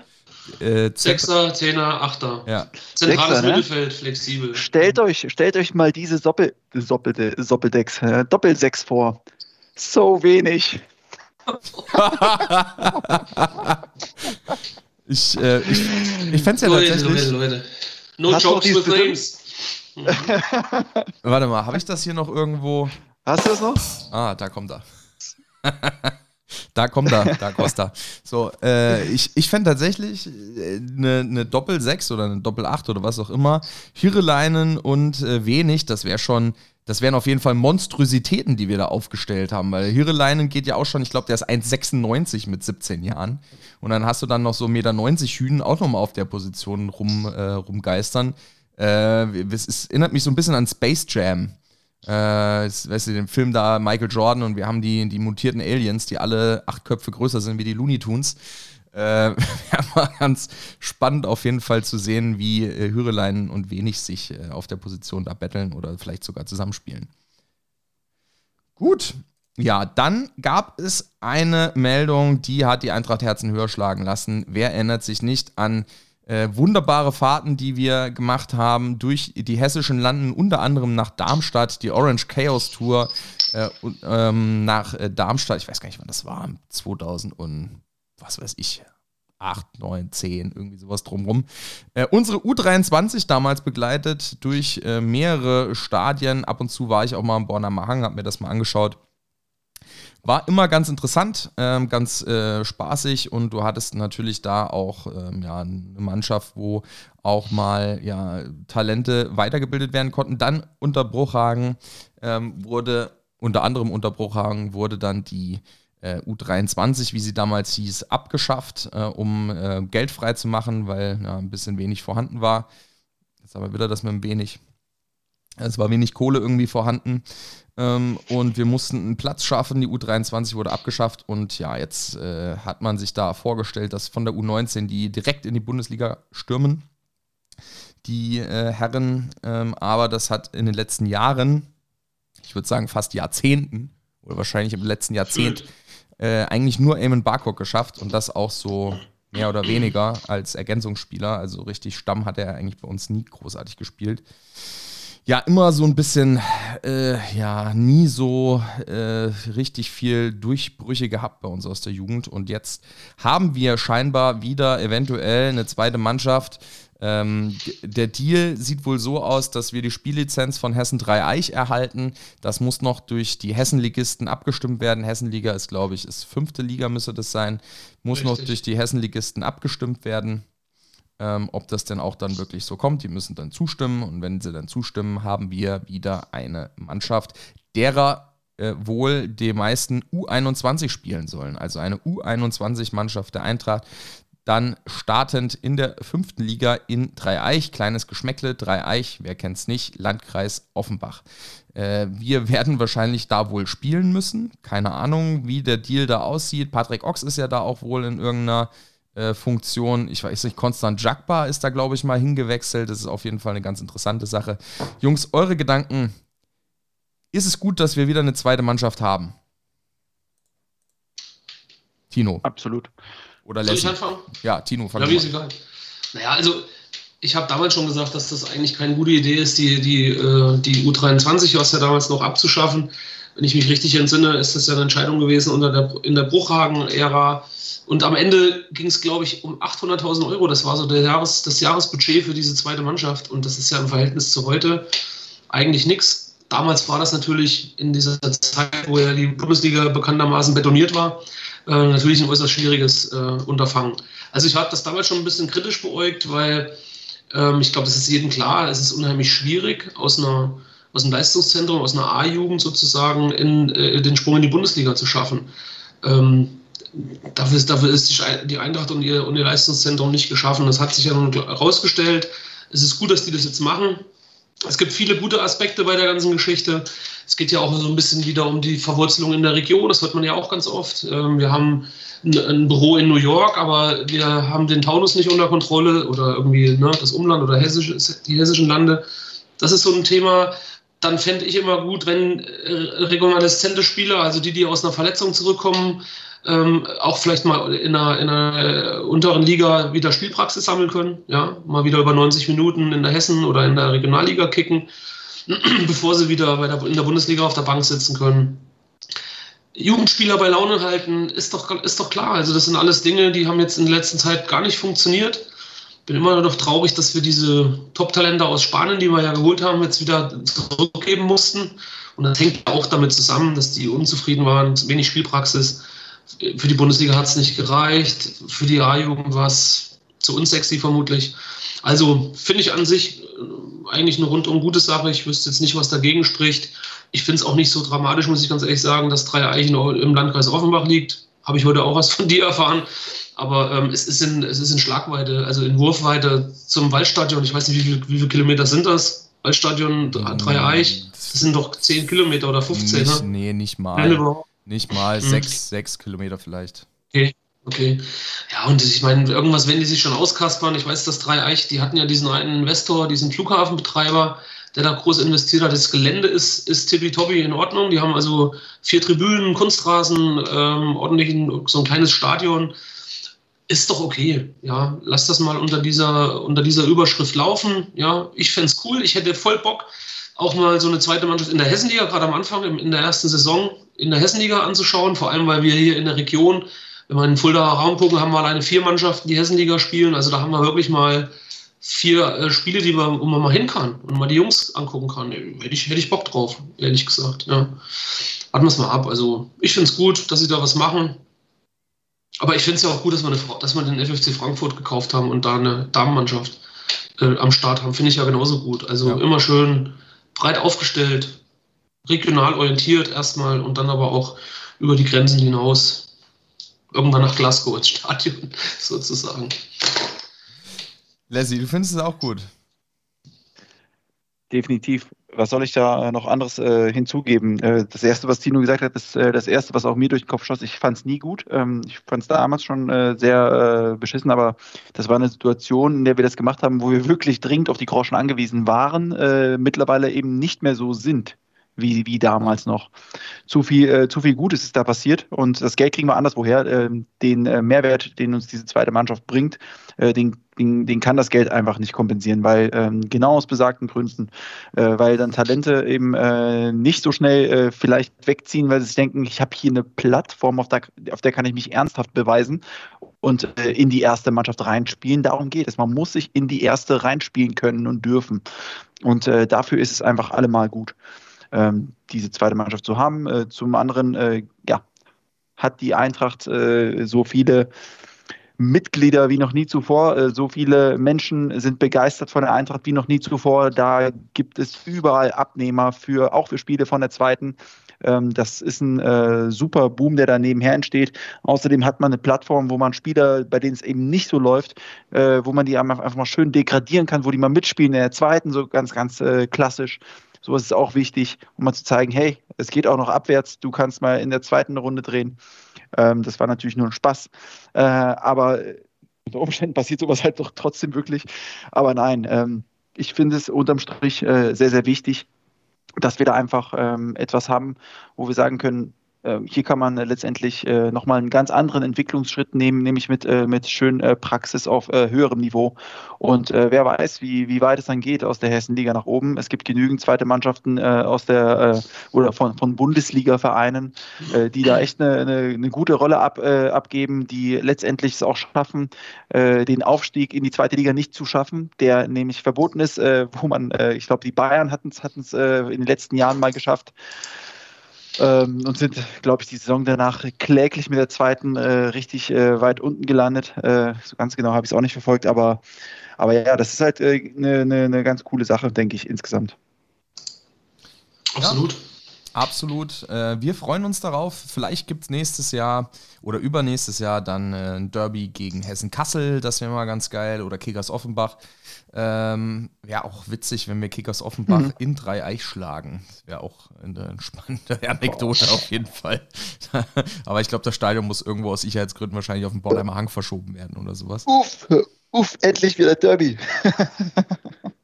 Äh, Sechser, Zehner, Achter.
Ja.
Zentrales Sechser, ne? Mittelfeld, flexibel.
Stellt euch, stellt euch mal diese Soppel, Soppel, Soppeldecks, äh, Doppelsechs vor. So wenig.
ich äh, ich, ich fände es ja Leute, tatsächlich...
Leute, Leute. No Hast jokes with names.
Warte mal, habe ich das hier noch irgendwo?
Hast du das noch?
Ah, da kommt er. Da kommt er, da Costa. So, äh, ich, ich fände tatsächlich eine, äh, eine Doppel-6 oder eine Doppel-8 oder was auch immer, Hireleinen und äh, wenig, das wäre schon, das wären auf jeden Fall Monstrositäten, die wir da aufgestellt haben, weil Hireleinen geht ja auch schon, ich glaube, der ist 1,96 mit 17 Jahren. Und dann hast du dann noch so 1,90 Meter Hühnen auch nochmal auf der Position rum, äh, rumgeistern. Äh, es, es erinnert mich so ein bisschen an Space Jam. Äh, weißt du, den Film da Michael Jordan und wir haben die, die mutierten Aliens, die alle acht Köpfe größer sind wie die Looney Tunes. Äh, war ganz spannend auf jeden Fall zu sehen, wie äh, Hürelein und Wenig sich äh, auf der Position da betteln oder vielleicht sogar zusammenspielen. Gut, ja, dann gab es eine Meldung, die hat die Eintracht Herzen höher schlagen lassen. Wer erinnert sich nicht an äh, wunderbare Fahrten, die wir gemacht haben durch die hessischen Landen, unter anderem nach Darmstadt, die Orange Chaos Tour äh, und, ähm, nach äh, Darmstadt. Ich weiß gar nicht, wann das war, 2000 und was weiß ich, 8, 9, 10, irgendwie sowas drumrum. Äh, unsere U23 damals begleitet durch äh, mehrere Stadien. Ab und zu war ich auch mal am Borner Mahang, habe mir das mal angeschaut. War immer ganz interessant, ähm, ganz äh, spaßig und du hattest natürlich da auch ähm, ja, eine Mannschaft, wo auch mal ja, Talente weitergebildet werden konnten. Dann unter Bruchhagen ähm, wurde, unter anderem unter Bruchhagen wurde dann die äh, U23, wie sie damals hieß, abgeschafft, äh, um äh, Geld frei zu machen, weil ja, ein bisschen wenig vorhanden war Jetzt aber wieder das mit dem wenig. Es war wenig Kohle irgendwie vorhanden ähm, und wir mussten einen Platz schaffen. Die U23 wurde abgeschafft und ja, jetzt äh, hat man sich da vorgestellt, dass von der U19 die direkt in die Bundesliga stürmen, die äh, Herren. Ähm, aber das hat in den letzten Jahren, ich würde sagen fast Jahrzehnten oder wahrscheinlich im letzten Jahrzehnt, äh, eigentlich nur Eamon Barcock geschafft und das auch so mehr oder weniger als Ergänzungsspieler. Also richtig Stamm hat er eigentlich bei uns nie großartig gespielt ja immer so ein bisschen, äh, ja, nie so äh, richtig viel Durchbrüche gehabt bei uns aus der Jugend. Und jetzt haben wir scheinbar wieder eventuell eine zweite Mannschaft. Ähm, der Deal sieht wohl so aus, dass wir die Spiellizenz von Hessen 3 Eich erhalten. Das muss noch durch die Hessenligisten abgestimmt werden. Hessenliga ist, glaube ich, ist fünfte Liga, müsste das sein. Muss Richtig. noch durch die Hessenligisten abgestimmt werden ähm, ob das denn auch dann wirklich so kommt. Die müssen dann zustimmen und wenn sie dann zustimmen, haben wir wieder eine Mannschaft, derer äh, wohl die meisten U21 spielen sollen. Also eine U21-Mannschaft der Eintracht. Dann startend in der fünften Liga in Dreieich, kleines Geschmäckle, Dreieich, wer kennt es nicht, Landkreis Offenbach. Äh, wir werden wahrscheinlich da wohl spielen müssen. Keine Ahnung, wie der Deal da aussieht. Patrick Ochs ist ja da auch wohl in irgendeiner äh, Funktion. Ich weiß nicht, Konstant Jagbar ist da, glaube ich, mal hingewechselt. Das ist auf jeden Fall eine ganz interessante Sache. Jungs, eure Gedanken. Ist es gut, dass wir wieder eine zweite Mannschaft haben? Tino.
Absolut.
Oder Soll ich anfangen? Ja, Tino,
fang ja, wie ist egal. Naja, also ich habe damals schon gesagt, dass das eigentlich keine gute Idee ist, die, die, äh, die U23, du hast ja damals noch abzuschaffen. Wenn ich mich richtig entsinne, ist das ja eine Entscheidung gewesen unter der, in der Bruchhagen-Ära und am Ende ging es, glaube ich, um 800.000 Euro. Das war so Jahres, das Jahresbudget für diese zweite Mannschaft. Und das ist ja im Verhältnis zu heute eigentlich nichts. Damals war das natürlich in dieser Zeit, wo ja die Bundesliga bekanntermaßen betoniert war, äh, natürlich ein äußerst schwieriges äh, Unterfangen. Also ich habe das damals schon ein bisschen kritisch beäugt, weil ähm, ich glaube, das ist jedem klar, es ist unheimlich schwierig, aus, einer, aus einem Leistungszentrum, aus einer A-Jugend sozusagen in, äh, den Sprung in die Bundesliga zu schaffen. Ähm, dafür ist, dafür ist die Eintracht und ihr, und ihr Leistungszentrum nicht geschaffen. Das hat sich ja nun herausgestellt. Es ist gut, dass die das jetzt machen. Es gibt viele gute Aspekte bei der ganzen Geschichte. Es geht ja auch so ein bisschen wieder um die Verwurzelung in der Region. Das hört man ja auch ganz oft. Ähm, wir haben ein Büro in New York, aber wir haben den Taunus nicht unter Kontrolle oder irgendwie ne, das Umland oder Hessisch, die hessischen Lande. Das ist so ein Thema. Dann fände ich immer gut, wenn äh, regionaleszente Spieler, also die, die aus einer Verletzung zurückkommen, ähm, auch vielleicht mal in einer, in einer, äh, unteren Liga wieder Spielpraxis sammeln können. Ja, mal wieder über 90 Minuten in der Hessen oder in der Regionalliga kicken, bevor sie wieder der, in der Bundesliga auf der Bank sitzen können. Jugendspieler bei Laune halten, ist doch, ist doch klar. Also, das sind alles Dinge, die haben jetzt in der letzten Zeit gar nicht funktioniert. Bin immer noch traurig, dass wir diese Top-Talente aus Spanien, die wir ja geholt haben, jetzt wieder zurückgeben mussten. Und das hängt auch damit zusammen, dass die unzufrieden waren, wenig Spielpraxis für die Bundesliga hat es nicht gereicht. Für die A-Jugend war es zu unsexy vermutlich. Also finde ich an sich äh, eigentlich eine rundum gute Sache. Ich wüsste jetzt nicht, was dagegen spricht. Ich finde es auch nicht so dramatisch, muss ich ganz ehrlich sagen, dass Drei Eichen im Landkreis Offenbach liegt. Habe ich heute auch was von dir erfahren. Aber ähm, es, ist in, es ist in Schlagweite, also in Wurfweite zum Waldstadion. Ich weiß nicht, wie, viel, wie viele Kilometer sind das? Waldstadion Drei Eich. Das sind doch 10 Kilometer oder 15,
nicht, ne? Nee, nicht mal. Nicht mal, mhm. sechs, sechs Kilometer vielleicht.
Okay. Okay. Ja, und ich meine, irgendwas werden die sich schon auskaspern. Ich weiß, dass Dreieich, die hatten ja diesen einen Investor, diesen Flughafenbetreiber, der da groß investiert hat. Das Gelände ist, ist tippitoppi in Ordnung. Die haben also vier Tribünen, Kunstrasen, ähm, ordentlich so ein kleines Stadion. Ist doch okay. Ja, lass das mal unter dieser, unter dieser Überschrift laufen. Ja, ich fände es cool. Ich hätte voll Bock, auch mal so eine zweite Mannschaft in der Hessenliga, gerade am Anfang, in der ersten Saison, in der Hessenliga anzuschauen, vor allem weil wir hier in der Region, wenn wir in den Fuldaer Raum gucken, haben wir alleine vier Mannschaften, die Hessenliga spielen. Also da haben wir wirklich mal vier äh, Spiele, die wir, wo man mal hin kann und mal die Jungs angucken kann. Hätte ich, hätte ich Bock drauf, ehrlich gesagt. Ja. Warten wir es mal ab. Also ich finde es gut, dass sie da was machen. Aber ich finde es ja auch gut, dass wir, eine, dass wir den FFC Frankfurt gekauft haben und da eine Damenmannschaft äh, am Start haben. Finde ich ja genauso gut. Also ja. immer schön breit aufgestellt, regional orientiert erstmal und dann aber auch über die Grenzen hinaus irgendwann nach Glasgow ins Stadion sozusagen.
Leslie, du findest es auch gut?
definitiv. Was soll ich da noch anderes äh, hinzugeben? Äh, das erste, was Tino gesagt hat, ist äh, das erste, was auch mir durch den Kopf schoss. Ich fand es nie gut. Ähm, ich fand es damals schon äh, sehr äh, beschissen, aber das war eine Situation, in der wir das gemacht haben, wo wir wirklich dringend auf die Groschen angewiesen waren, äh, mittlerweile eben nicht mehr so sind wie, wie damals noch. Zu viel, äh, zu viel Gutes ist da passiert und das Geld kriegen wir anderswoher. Äh, den äh, Mehrwert, den uns diese zweite Mannschaft bringt, äh, den, den, den, kann das Geld einfach nicht kompensieren, weil ähm, genau aus besagten Gründen, äh, weil dann Talente eben äh, nicht so schnell vielleicht wegziehen, weil sie sich denken, ich habe hier eine Plattform, auf der, auf der kann ich mich ernsthaft beweisen und in die erste Mannschaft reinspielen. Darum geht es. Man muss sich in die erste reinspielen können und dürfen. Und dafür ist es einfach allemal gut ähm, diese zweite Mannschaft zu haben. Äh, zum anderen, äh, ja, hat die Eintracht äh, so viele Mitglieder wie noch nie zuvor. Äh, so viele Menschen sind begeistert von der Eintracht wie noch nie zuvor. Da gibt es überall Abnehmer für, auch für Spiele von der zweiten. Ähm, das ist ein äh, super Boom, der da nebenher entsteht. Außerdem hat man eine Plattform, wo man Spieler, bei denen es eben nicht so läuft, äh, wo man die einfach mal schön degradieren kann, wo die mal mitspielen in der zweiten, so ganz, ganz klassisch. Sowas ist auch wichtig, um mal zu zeigen, hey, es geht auch noch abwärts, du kannst mal in der zweiten Runde drehen. Ähm, das war natürlich nur ein Spaß. Äh, aber unter Umständen passiert sowas halt doch trotzdem wirklich. Aber nein, ähm, ich finde es unterm Strich äh, sehr, sehr wichtig, dass wir da einfach ähm, etwas haben, wo wir sagen können, hier kann man äh, letztendlich äh, nochmal einen ganz anderen Entwicklungsschritt nehmen, nämlich mit, äh, mit schön äh, Praxis auf äh, höherem Niveau. Und äh, wer weiß, wie, wie weit es dann geht aus der Hessenliga nach oben. Es gibt genügend zweite Mannschaften aus der oder von, von Bundesliga-Vereinen, die da echt eine, eine, eine gute Rolle ab, abgeben, die letztendlich es auch schaffen, den Aufstieg in die zweite Liga nicht zu schaffen, der nämlich verboten ist, wo man, ich glaube, die Bayern hatten es in den letzten Jahren mal geschafft ähm, und sind, glaube ich, die Saison danach kläglich mit der zweiten äh, richtig äh, weit unten gelandet. Äh, so ganz genau habe ich es auch nicht verfolgt, aber, aber ja, das ist halt eine äh, ne, ne, ne ganz coole Sache, denke ich, insgesamt.
Absolut. Ja. Absolut. Äh, wir freuen uns darauf. Vielleicht gibt es nächstes Jahr oder übernächstes Jahr dann äh, ein Derby gegen Hessen-Kassel. Das wäre mal ganz geil. Oder Kickers Offenbach. Ähm, wäre auch witzig, wenn wir Kickers Offenbach mhm. in Dreieich schlagen. Wäre auch eine spannende Anekdote oh. auf jeden Fall. Aber ich glaube, das Stadion muss irgendwo aus Sicherheitsgründen wahrscheinlich auf den Bordheimer Hang verschoben werden oder sowas.
Uff, uff, endlich wieder Derby.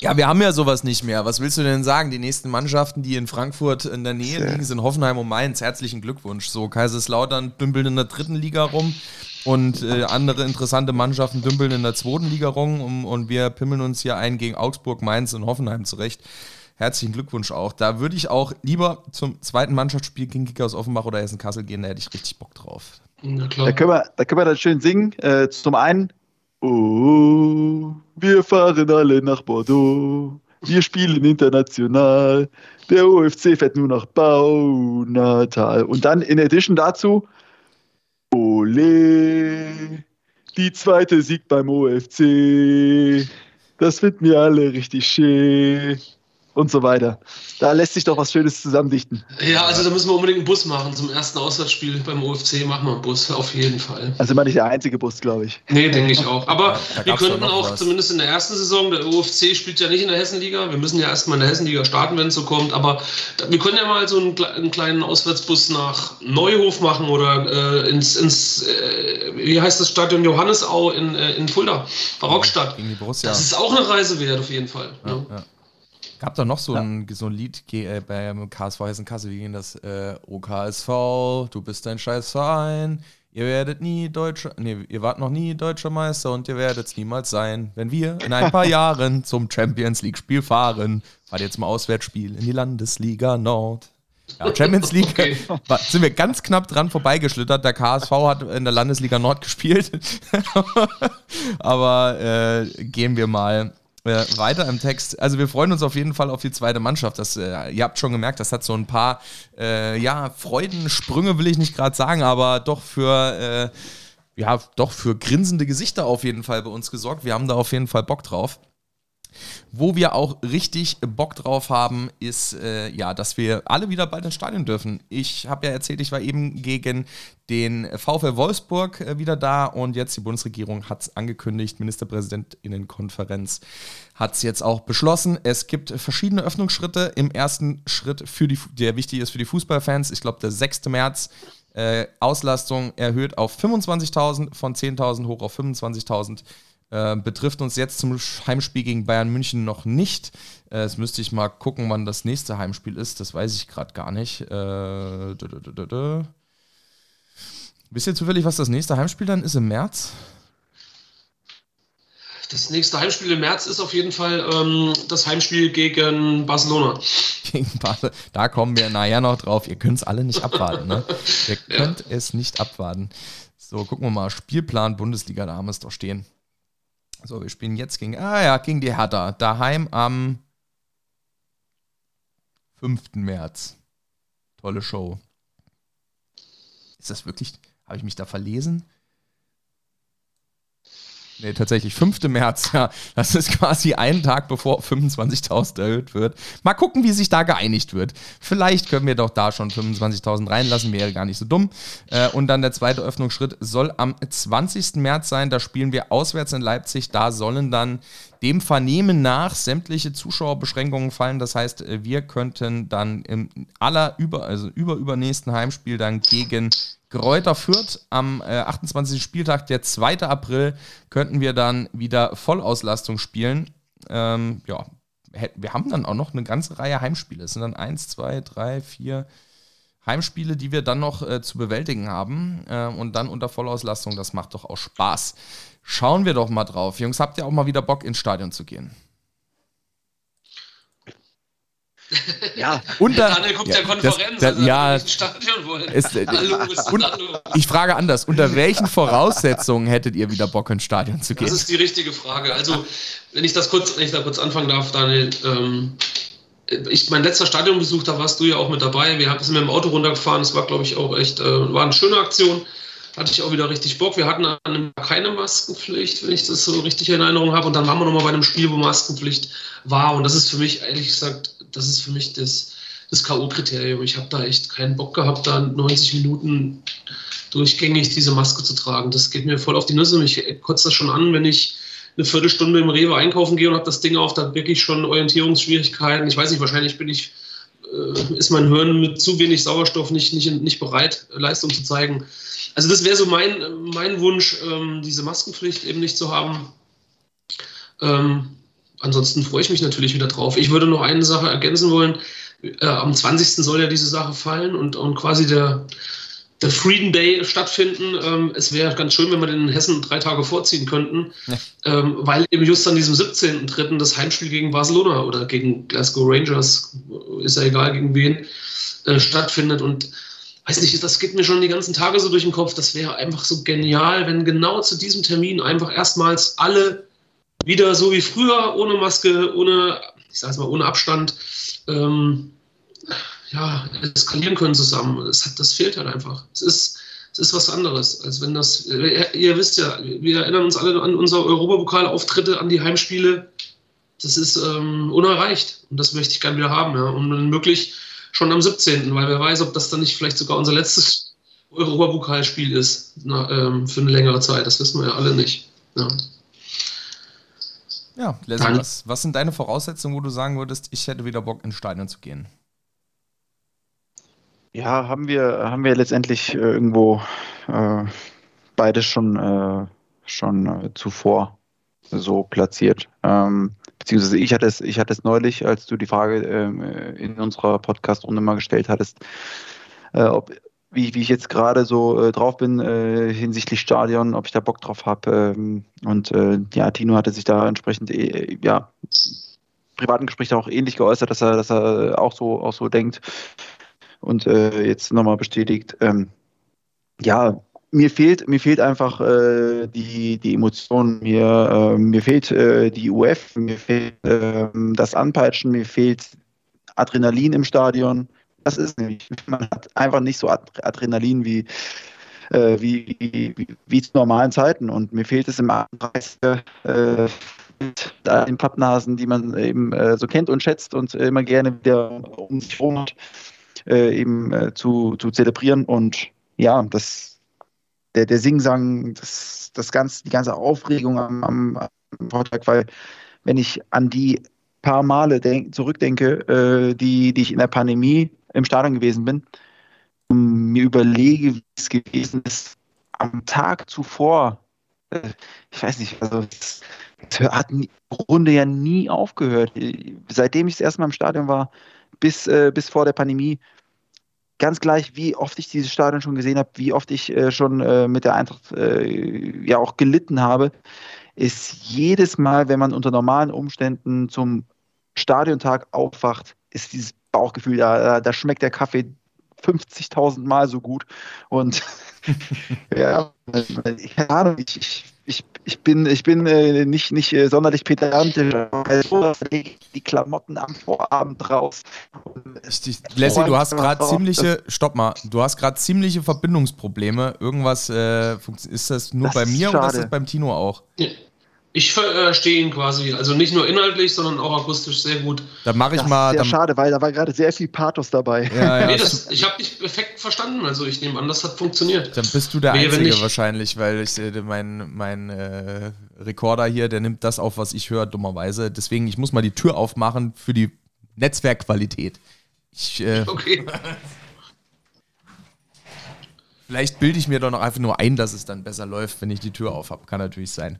Ja, wir haben ja sowas nicht mehr. Was willst du denn sagen? Die nächsten Mannschaften, die in Frankfurt in der Nähe liegen, sind Hoffenheim und Mainz. Herzlichen Glückwunsch. So, Kaiserslautern dümpeln in der dritten Liga rum und äh, andere interessante Mannschaften dümpeln in der zweiten Liga rum und, und wir pimmeln uns hier ein gegen Augsburg, Mainz und Hoffenheim zurecht. Herzlichen Glückwunsch auch. Da würde ich auch lieber zum zweiten Mannschaftsspiel gegen Kicker aus Offenbach oder Hessen-Kassel gehen, da hätte ich richtig Bock drauf.
Da können wir, da können wir dann schön singen. Äh, zum einen Oh, wir fahren alle nach Bordeaux. Wir spielen international. Der OFC fährt nur nach Baunatal. Und dann in Addition dazu, Ole, die zweite Sieg beim OFC. Das finden wir alle richtig schön und so weiter. Da lässt sich doch was Schönes zusammendichten.
Ja, also da müssen wir unbedingt einen Bus machen. Zum ersten Auswärtsspiel beim OFC machen wir einen Bus, auf jeden Fall.
Also immer nicht der einzige Bus, glaube ich.
Nee, denke ich auch. Aber ja, wir könnten auch was. zumindest in der ersten Saison, der OFC spielt ja nicht in der Hessenliga. Wir müssen ja erstmal in der Hessenliga starten, wenn es so kommt. Aber wir können ja mal so einen, einen kleinen Auswärtsbus nach Neuhof machen oder äh, ins, ins äh, wie heißt das Stadion Johannesau in, äh, in Fulda, Barockstadt. Das ist auch eine Reise wert, auf jeden Fall. Ja, ne? ja.
Gab da noch so, ja. ein, so ein Lied äh, beim KSV Hessen-Kassel, wie ging das? Äh, OKSV, du bist ein scheiß Verein, ihr werdet nie deutscher, nee, ihr wart noch nie deutscher Meister und ihr werdet es niemals sein, wenn wir in ein paar Jahren zum Champions League-Spiel fahren. War jetzt mal Auswärtsspiel in die Landesliga Nord. Ja, Champions League okay. war, sind wir ganz knapp dran vorbeigeschlittert. Der KSV hat in der Landesliga Nord gespielt. Aber äh, gehen wir mal weiter im Text. Also wir freuen uns auf jeden Fall auf die zweite Mannschaft. Das, äh, ihr habt schon gemerkt, das hat so ein paar äh, ja, Freudensprünge, will ich nicht gerade sagen, aber doch für, äh, ja, doch für grinsende Gesichter auf jeden Fall bei uns gesorgt. Wir haben da auf jeden Fall Bock drauf. Wo wir auch richtig Bock drauf haben, ist äh, ja, dass wir alle wieder bald ins Stadion dürfen. Ich habe ja erzählt, ich war eben gegen den VfL Wolfsburg äh, wieder da und jetzt die Bundesregierung hat es angekündigt, Ministerpräsidentinnenkonferenz hat es jetzt auch beschlossen. Es gibt verschiedene Öffnungsschritte. Im ersten Schritt, für die, der wichtig ist für die Fußballfans, ich glaube der 6. März, äh, Auslastung erhöht auf 25.000 von 10.000 hoch auf 25.000. Äh, betrifft uns jetzt zum Heimspiel gegen Bayern München noch nicht. Äh, jetzt müsste ich mal gucken, wann das nächste Heimspiel ist. Das weiß ich gerade gar nicht. Äh, Wisst ihr zufällig, was das nächste Heimspiel dann ist im März?
Das nächste Heimspiel im März ist auf jeden Fall ähm, das Heimspiel gegen Barcelona.
Gegen Barcelona. Da kommen wir nachher noch drauf. Ihr könnt es alle nicht abwarten. Ne? Ihr könnt ja. es nicht abwarten. So, gucken wir mal. Spielplan Bundesliga, da haben wir es doch stehen. So, wir spielen jetzt gegen, ah ja, gegen die Hertha. Daheim am 5. März. Tolle Show. Ist das wirklich, habe ich mich da verlesen? Nee, tatsächlich 5. März, ja. Das ist quasi einen Tag bevor 25.000 erhöht wird. Mal gucken, wie sich da geeinigt wird. Vielleicht können wir doch da schon 25.000 reinlassen, wäre gar nicht so dumm. Äh, und dann der zweite Öffnungsschritt soll am 20. März sein. Da spielen wir auswärts in Leipzig. Da sollen dann dem Vernehmen nach sämtliche Zuschauerbeschränkungen fallen. Das heißt, äh, wir könnten dann im aller über, also über übernächsten Heimspiel dann gegen Gräuter Fürth am äh, 28. Spieltag, der 2. April, könnten wir dann wieder Vollauslastung spielen. Ähm, ja, wir haben dann auch noch eine ganze Reihe Heimspiele. Es sind dann 1, 2, 3, 4 Heimspiele, die wir dann noch äh, zu bewältigen haben. Äh, und dann unter Vollauslastung, das macht doch auch Spaß. Schauen wir doch mal drauf. Jungs, habt ihr auch mal wieder Bock ins Stadion zu gehen?
Ja.
Unter,
Daniel guckt ja, Konferenz,
das, das,
also
ja,
ins Stadion wollen.
Ist, äh, hallo, und. Ich frage anders, unter welchen Voraussetzungen hättet ihr wieder Bock ins Stadion zu gehen?
Das ist die richtige Frage. Also, wenn ich das kurz, wenn ich da kurz anfangen darf, Daniel, ähm, ich, mein letzter Stadionbesuch, da warst du ja auch mit dabei. Wir sind mit dem Auto runtergefahren. Das war, glaube ich, auch echt, äh, war eine schöne Aktion. Hatte ich auch wieder richtig Bock. Wir hatten keine Maskenpflicht, wenn ich das so richtig in Erinnerung habe. Und dann waren wir nochmal bei einem Spiel, wo Maskenpflicht war. Und das ist für mich, ehrlich gesagt, das ist für mich das, das K.O.-Kriterium. Ich habe da echt keinen Bock gehabt, da 90 Minuten durchgängig diese Maske zu tragen. Das geht mir voll auf die Nüsse. Mich kotzt das schon an, wenn ich eine Viertelstunde im Rewe einkaufen gehe und habe das Ding auf, da wirklich schon Orientierungsschwierigkeiten. Ich weiß nicht, wahrscheinlich bin ich, äh, ist mein Hirn mit zu wenig Sauerstoff nicht, nicht, nicht bereit, Leistung zu zeigen. Also das wäre so mein, mein Wunsch, ähm, diese Maskenpflicht eben nicht zu haben. Ähm, ansonsten freue ich mich natürlich wieder drauf. Ich würde noch eine Sache ergänzen wollen. Äh, am 20. soll ja diese Sache fallen und, und quasi der, der Freedom Day stattfinden. Ähm, es wäre ganz schön, wenn wir den in Hessen drei Tage vorziehen könnten, ja. ähm, weil eben just an diesem 17.3. das Heimspiel gegen Barcelona oder gegen Glasgow Rangers, ist ja egal gegen wen, äh, stattfindet. Und weiß nicht, das geht mir schon die ganzen Tage so durch den Kopf. Das wäre einfach so genial, wenn genau zu diesem Termin einfach erstmals alle wieder so wie früher, ohne Maske, ohne, ich sag's mal, ohne Abstand, ähm, ja, eskalieren können zusammen. Das, hat, das fehlt halt einfach. Es ist, es ist was anderes, als wenn das, ihr wisst ja, wir erinnern uns alle an unsere Europapokalauftritte, an die Heimspiele. Das ist ähm, unerreicht und das möchte ich gerne wieder haben, ja. Und wenn möglich schon am 17., weil wer weiß, ob das dann nicht vielleicht sogar unser letztes Europapokalspiel ist na, ähm, für eine längere Zeit. Das wissen wir ja alle nicht. Ja.
Ja, Leslie, was, was sind deine Voraussetzungen, wo du sagen würdest, ich hätte wieder Bock, ins Stadion zu gehen?
Ja, haben wir, haben wir letztendlich äh, irgendwo äh, beides schon, äh, schon äh, zuvor so platziert. Ähm, beziehungsweise ich hatte es, ich hatte es neulich, als du die Frage ähm, äh, in unserer Podcast-Runde mal gestellt hattest, ob, wie, wie ich jetzt gerade so drauf bin hinsichtlich Stadion, ob ich da Bock drauf habe. Ähm, und ja, Tino hatte sich da entsprechend ja privaten Gespräch auch ähnlich geäußert, dass er, dass er auch so auch so denkt und äh, jetzt nochmal bestätigt. Ähm, ja, mir fehlt, mir fehlt einfach äh, die, die Emotion, mir, äh, mir fehlt äh, die UF, mir fehlt ähm, das Anpeitschen, mir fehlt Adrenalin im Stadion. Das ist nämlich, man hat einfach nicht so Adrenalin wie, äh, wie, wie, wie, zu normalen Zeiten. Und mir fehlt es im Anpreis, äh, mit den Pappnasen, die man eben äh, so kennt und schätzt und immer gerne wieder um sich herum hat, äh, eben äh, zu, zu zelebrieren. Und ja, das, der, der Singsang, das, das ganze, die ganze Aufregung am, am, am Vortag, weil wenn ich an die paar Male denk, zurückdenke, äh, die, die ich in der Pandemie im Stadion gewesen bin, mir überlege, wie es gewesen ist, am Tag zuvor, äh, ich weiß nicht, also es, es hat im Grunde ja nie aufgehört. Seitdem ich das erste Mal im Stadion war, bis, äh, bis vor der Pandemie, ganz gleich, wie oft ich dieses Stadion schon gesehen habe, wie oft ich äh, schon äh, mit der Eintracht äh, ja auch gelitten habe, ist jedes Mal, wenn man unter normalen Umständen zum Stadiontag aufwacht, ist dieses Bauchgefühl, da, da schmeckt der Kaffee 50.000 Mal so gut. Und ja, ich, ich, ich, ich bin, ich bin äh, nicht, nicht äh, sonderlich pedantisch, aber die Klamotten am Vorabend raus.
Richtig. Leslie, du hast gerade ziemliche, stopp mal, du hast gerade ziemliche Verbindungsprobleme. Irgendwas, äh, ist das nur
Das
bei mir oder ist das beim Tino auch?
Ich verstehe ihn quasi, also nicht nur inhaltlich, sondern auch akustisch sehr gut.
Dann mache ich
Das
mal.
ist sehr
Dann,
schade, weil da war gerade sehr viel Pathos dabei.
ja, ja,
nee, das, ich habe dich perfekt verstanden, also ich nehme an, das hat funktioniert.
Dann bist du der
wenn
Einzige
nicht.
wahrscheinlich, weil ich mein, mein äh, Rekorder hier, der nimmt das auf, was ich höre, dummerweise. Deswegen, ich muss mal die Tür aufmachen für die Netzwerkqualität. Ich, äh,
Okay.
vielleicht bilde ich mir doch noch einfach nur ein, dass es dann besser läuft, wenn ich die Tür auf habe. Kann natürlich sein.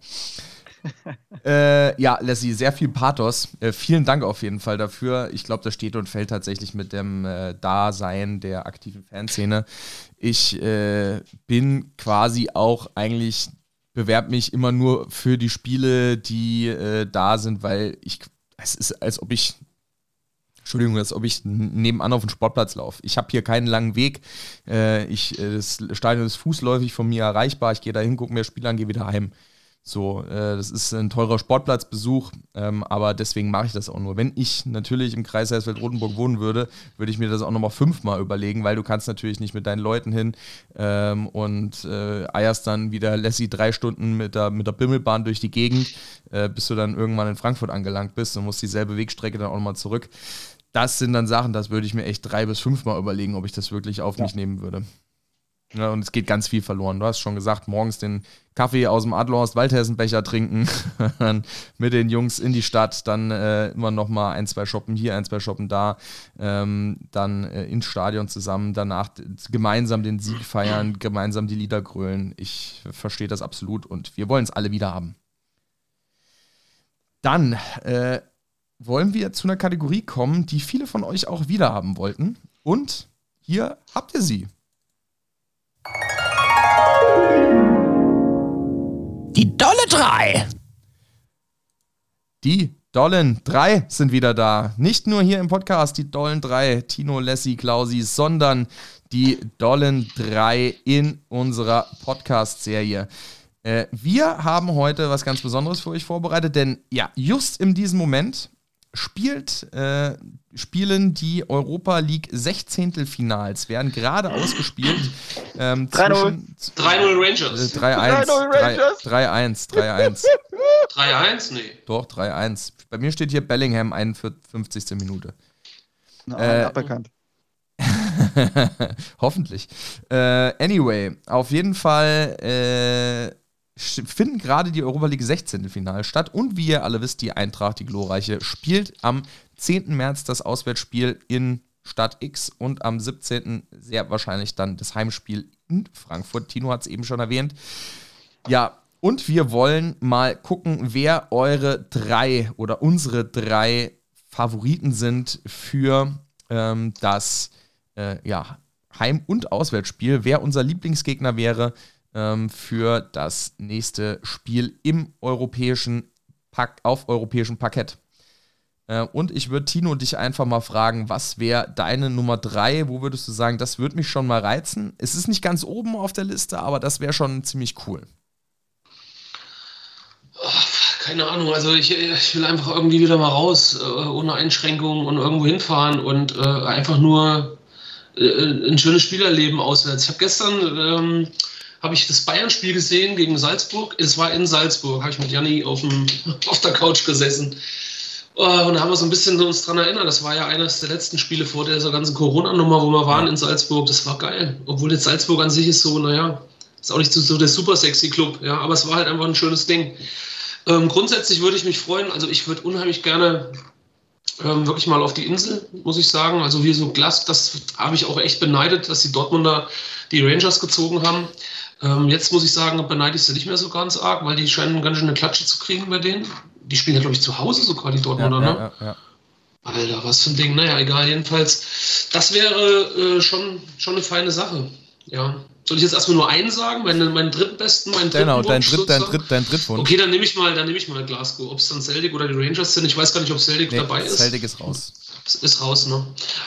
äh, ja, Leslie, sehr viel Pathos. Äh, vielen Dank auf jeden Fall dafür. Ich glaube, das steht und fällt tatsächlich mit dem äh, Dasein der aktiven Fanszene. Ich äh, bin quasi auch eigentlich, bewerbe mich immer nur für die Spiele, die äh, da sind, weil ich, es ist, als ob ich Entschuldigung, als ob ich nebenan auf den Sportplatz laufe. Ich habe hier keinen langen Weg. Äh, ich, das Stadion ist fußläufig von mir erreichbar. Ich gehe da hin, gucke mir das Spiel an, gehe wieder heim. So, äh, das ist ein teurer Sportplatzbesuch, ähm, aber deswegen mache ich das auch nur. Wenn ich natürlich im Kreis Hersfeld-Rotenburg wohnen würde, würde ich mir das auch nochmal fünfmal überlegen, weil du kannst natürlich nicht mit deinen Leuten hin ähm, und äh, eierst dann wieder Lassie drei Stunden mit der, mit der Bimmelbahn durch die Gegend, äh, bis du dann irgendwann in Frankfurt angelangt bist und musst dieselbe Wegstrecke dann auch nochmal zurück. Das sind dann Sachen, das würde ich mir echt drei bis fünfmal überlegen, ob ich das wirklich auf mich nehmen würde. Ja, und es geht ganz viel verloren. Du hast schon gesagt, morgens den Kaffee aus dem Adlerhorst Waldhessenbecher trinken, dann mit den Jungs in die Stadt, dann äh, immer noch mal ein, zwei Shoppen hier, ein, zwei Shoppen da, ähm, dann äh, ins Stadion zusammen, danach gemeinsam den Sieg feiern, gemeinsam die Lieder grölen. Ich verstehe das absolut und wir wollen es alle wieder haben. Dann äh, wollen wir zu einer Kategorie kommen, die viele von euch auch wieder haben wollten. Und hier habt ihr sie.
Die Dolle 3.
Die Dollen 3 sind wieder da. Nicht nur hier im Podcast die Dollen 3, Tino, Lessi, Klausi, sondern die Dollen 3 in unserer Podcast-Serie. Äh, wir haben heute was ganz Besonderes für euch vorbereitet, denn ja, just in diesem Moment spielt, äh, spielen die Europa League 16. Finals, werden gerade ausgespielt. Ähm,
3-0.
zwischen-
3-0 Rangers.
Äh, 3-1.
3-0 Rangers.
3-1. 3-1.
3-1? Nee.
Doch, 3-1. Bei mir steht hier Bellingham 51. Minute.
Na,
Äh,
aberkannt.
Hoffentlich. Äh, anyway, auf jeden Fall äh, finden gerade die Europa League 16. Finale statt und wie ihr alle wisst, die Eintracht, die glorreiche, spielt am 10. März das Auswärtsspiel in Stadt X und am 17. sehr wahrscheinlich dann das Heimspiel in Frankfurt. Tino hat es eben schon erwähnt. Ja, und wir wollen mal gucken, wer eure drei oder unsere drei Favoriten sind für ähm, das äh, ja, Heim- und Auswärtsspiel, wer unser Lieblingsgegner wäre ähm, für das nächste Spiel im europäischen Pack, auf europäischem Parkett. Äh, und ich würde Tino dich einfach mal fragen, was wäre deine Nummer drei? Wo würdest du sagen, das würde mich schon mal reizen? Es ist nicht ganz oben auf der Liste, aber das wäre schon ziemlich cool.
Keine Ahnung, also ich, ich will einfach irgendwie wieder mal raus, äh, ohne Einschränkungen und irgendwo hinfahren und äh, einfach nur ein schönes Spielerleben auswärts. Ich habe gestern ähm, habe ich das Bayern-Spiel gesehen gegen Salzburg. Es war in Salzburg, habe ich mit Janni auf, auf der Couch gesessen. Oh, und da haben wir so ein bisschen uns dran erinnert. Das war ja eines der letzten Spiele vor dieser ganzen Corona-Nummer, wo wir waren in Salzburg. Das war geil. Obwohl jetzt Salzburg an sich ist so, naja, ist auch nicht so, so der super sexy Club. Ja, aber es war halt einfach ein schönes Ding. Ähm, grundsätzlich würde ich mich freuen. Also ich würde unheimlich gerne ähm, wirklich mal auf die Insel, muss ich sagen. Also wie so Glas, das habe ich auch echt beneidet, dass die Dortmunder die Rangers gezogen haben. Ähm, jetzt muss ich sagen, beneide ich sie nicht mehr so ganz arg, weil die scheinen ganz schön eine Klatsche zu kriegen bei denen. Die spielen ja, glaube ich, zu Hause sogar, die Dortmunder,
ja,
ne?
ja, ja.
Alter, was für ein Ding. Naja, egal, jedenfalls. Das wäre äh, schon, schon eine feine Sache. Ja. Soll ich jetzt erstmal nur einen sagen? Meinen, meinen drittbesten, meinen dritten
Genau, dein, Dritt, dein? Dritt, dein Drittwunsch.
Okay, dann nehme ich mal, dann nehme ich mal Glasgow. Ob es dann Celtic oder die Rangers sind, ich weiß gar nicht, ob Celtic
Nee,
dabei ist.
Celtic ist raus.
Ist raus, ne?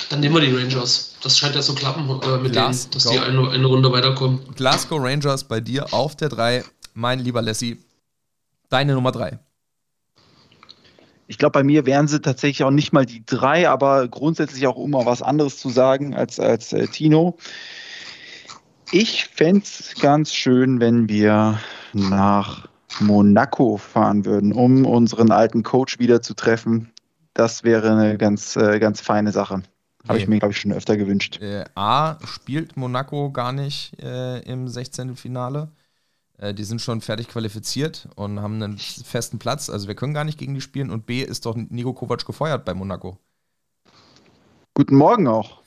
Dann nehmen wir die Rangers. Das scheint ja zu klappen äh, mit denen,
Glasgow.
dass die eine, eine Runde weiterkommen.
Glasgow Rangers bei dir auf der 3. Mein lieber Lassie, deine Nummer 3.
Ich glaube, bei mir wären sie tatsächlich auch nicht mal die drei, aber grundsätzlich auch immer was anderes zu sagen als, als äh, Tino. Ich fände es ganz schön, wenn wir nach Monaco fahren würden, um unseren alten Coach wieder zu treffen. Das wäre eine ganz, äh, ganz feine Sache. Habe ich
Nee.
mir, glaube ich, schon öfter gewünscht.
Äh, A, spielt Monaco gar nicht äh, im 16. Finale. Äh, die sind schon fertig qualifiziert und haben einen festen Platz. Also wir können gar nicht gegen die spielen. Und B, ist doch Nico Kovac gefeuert bei Monaco.
Guten Morgen auch.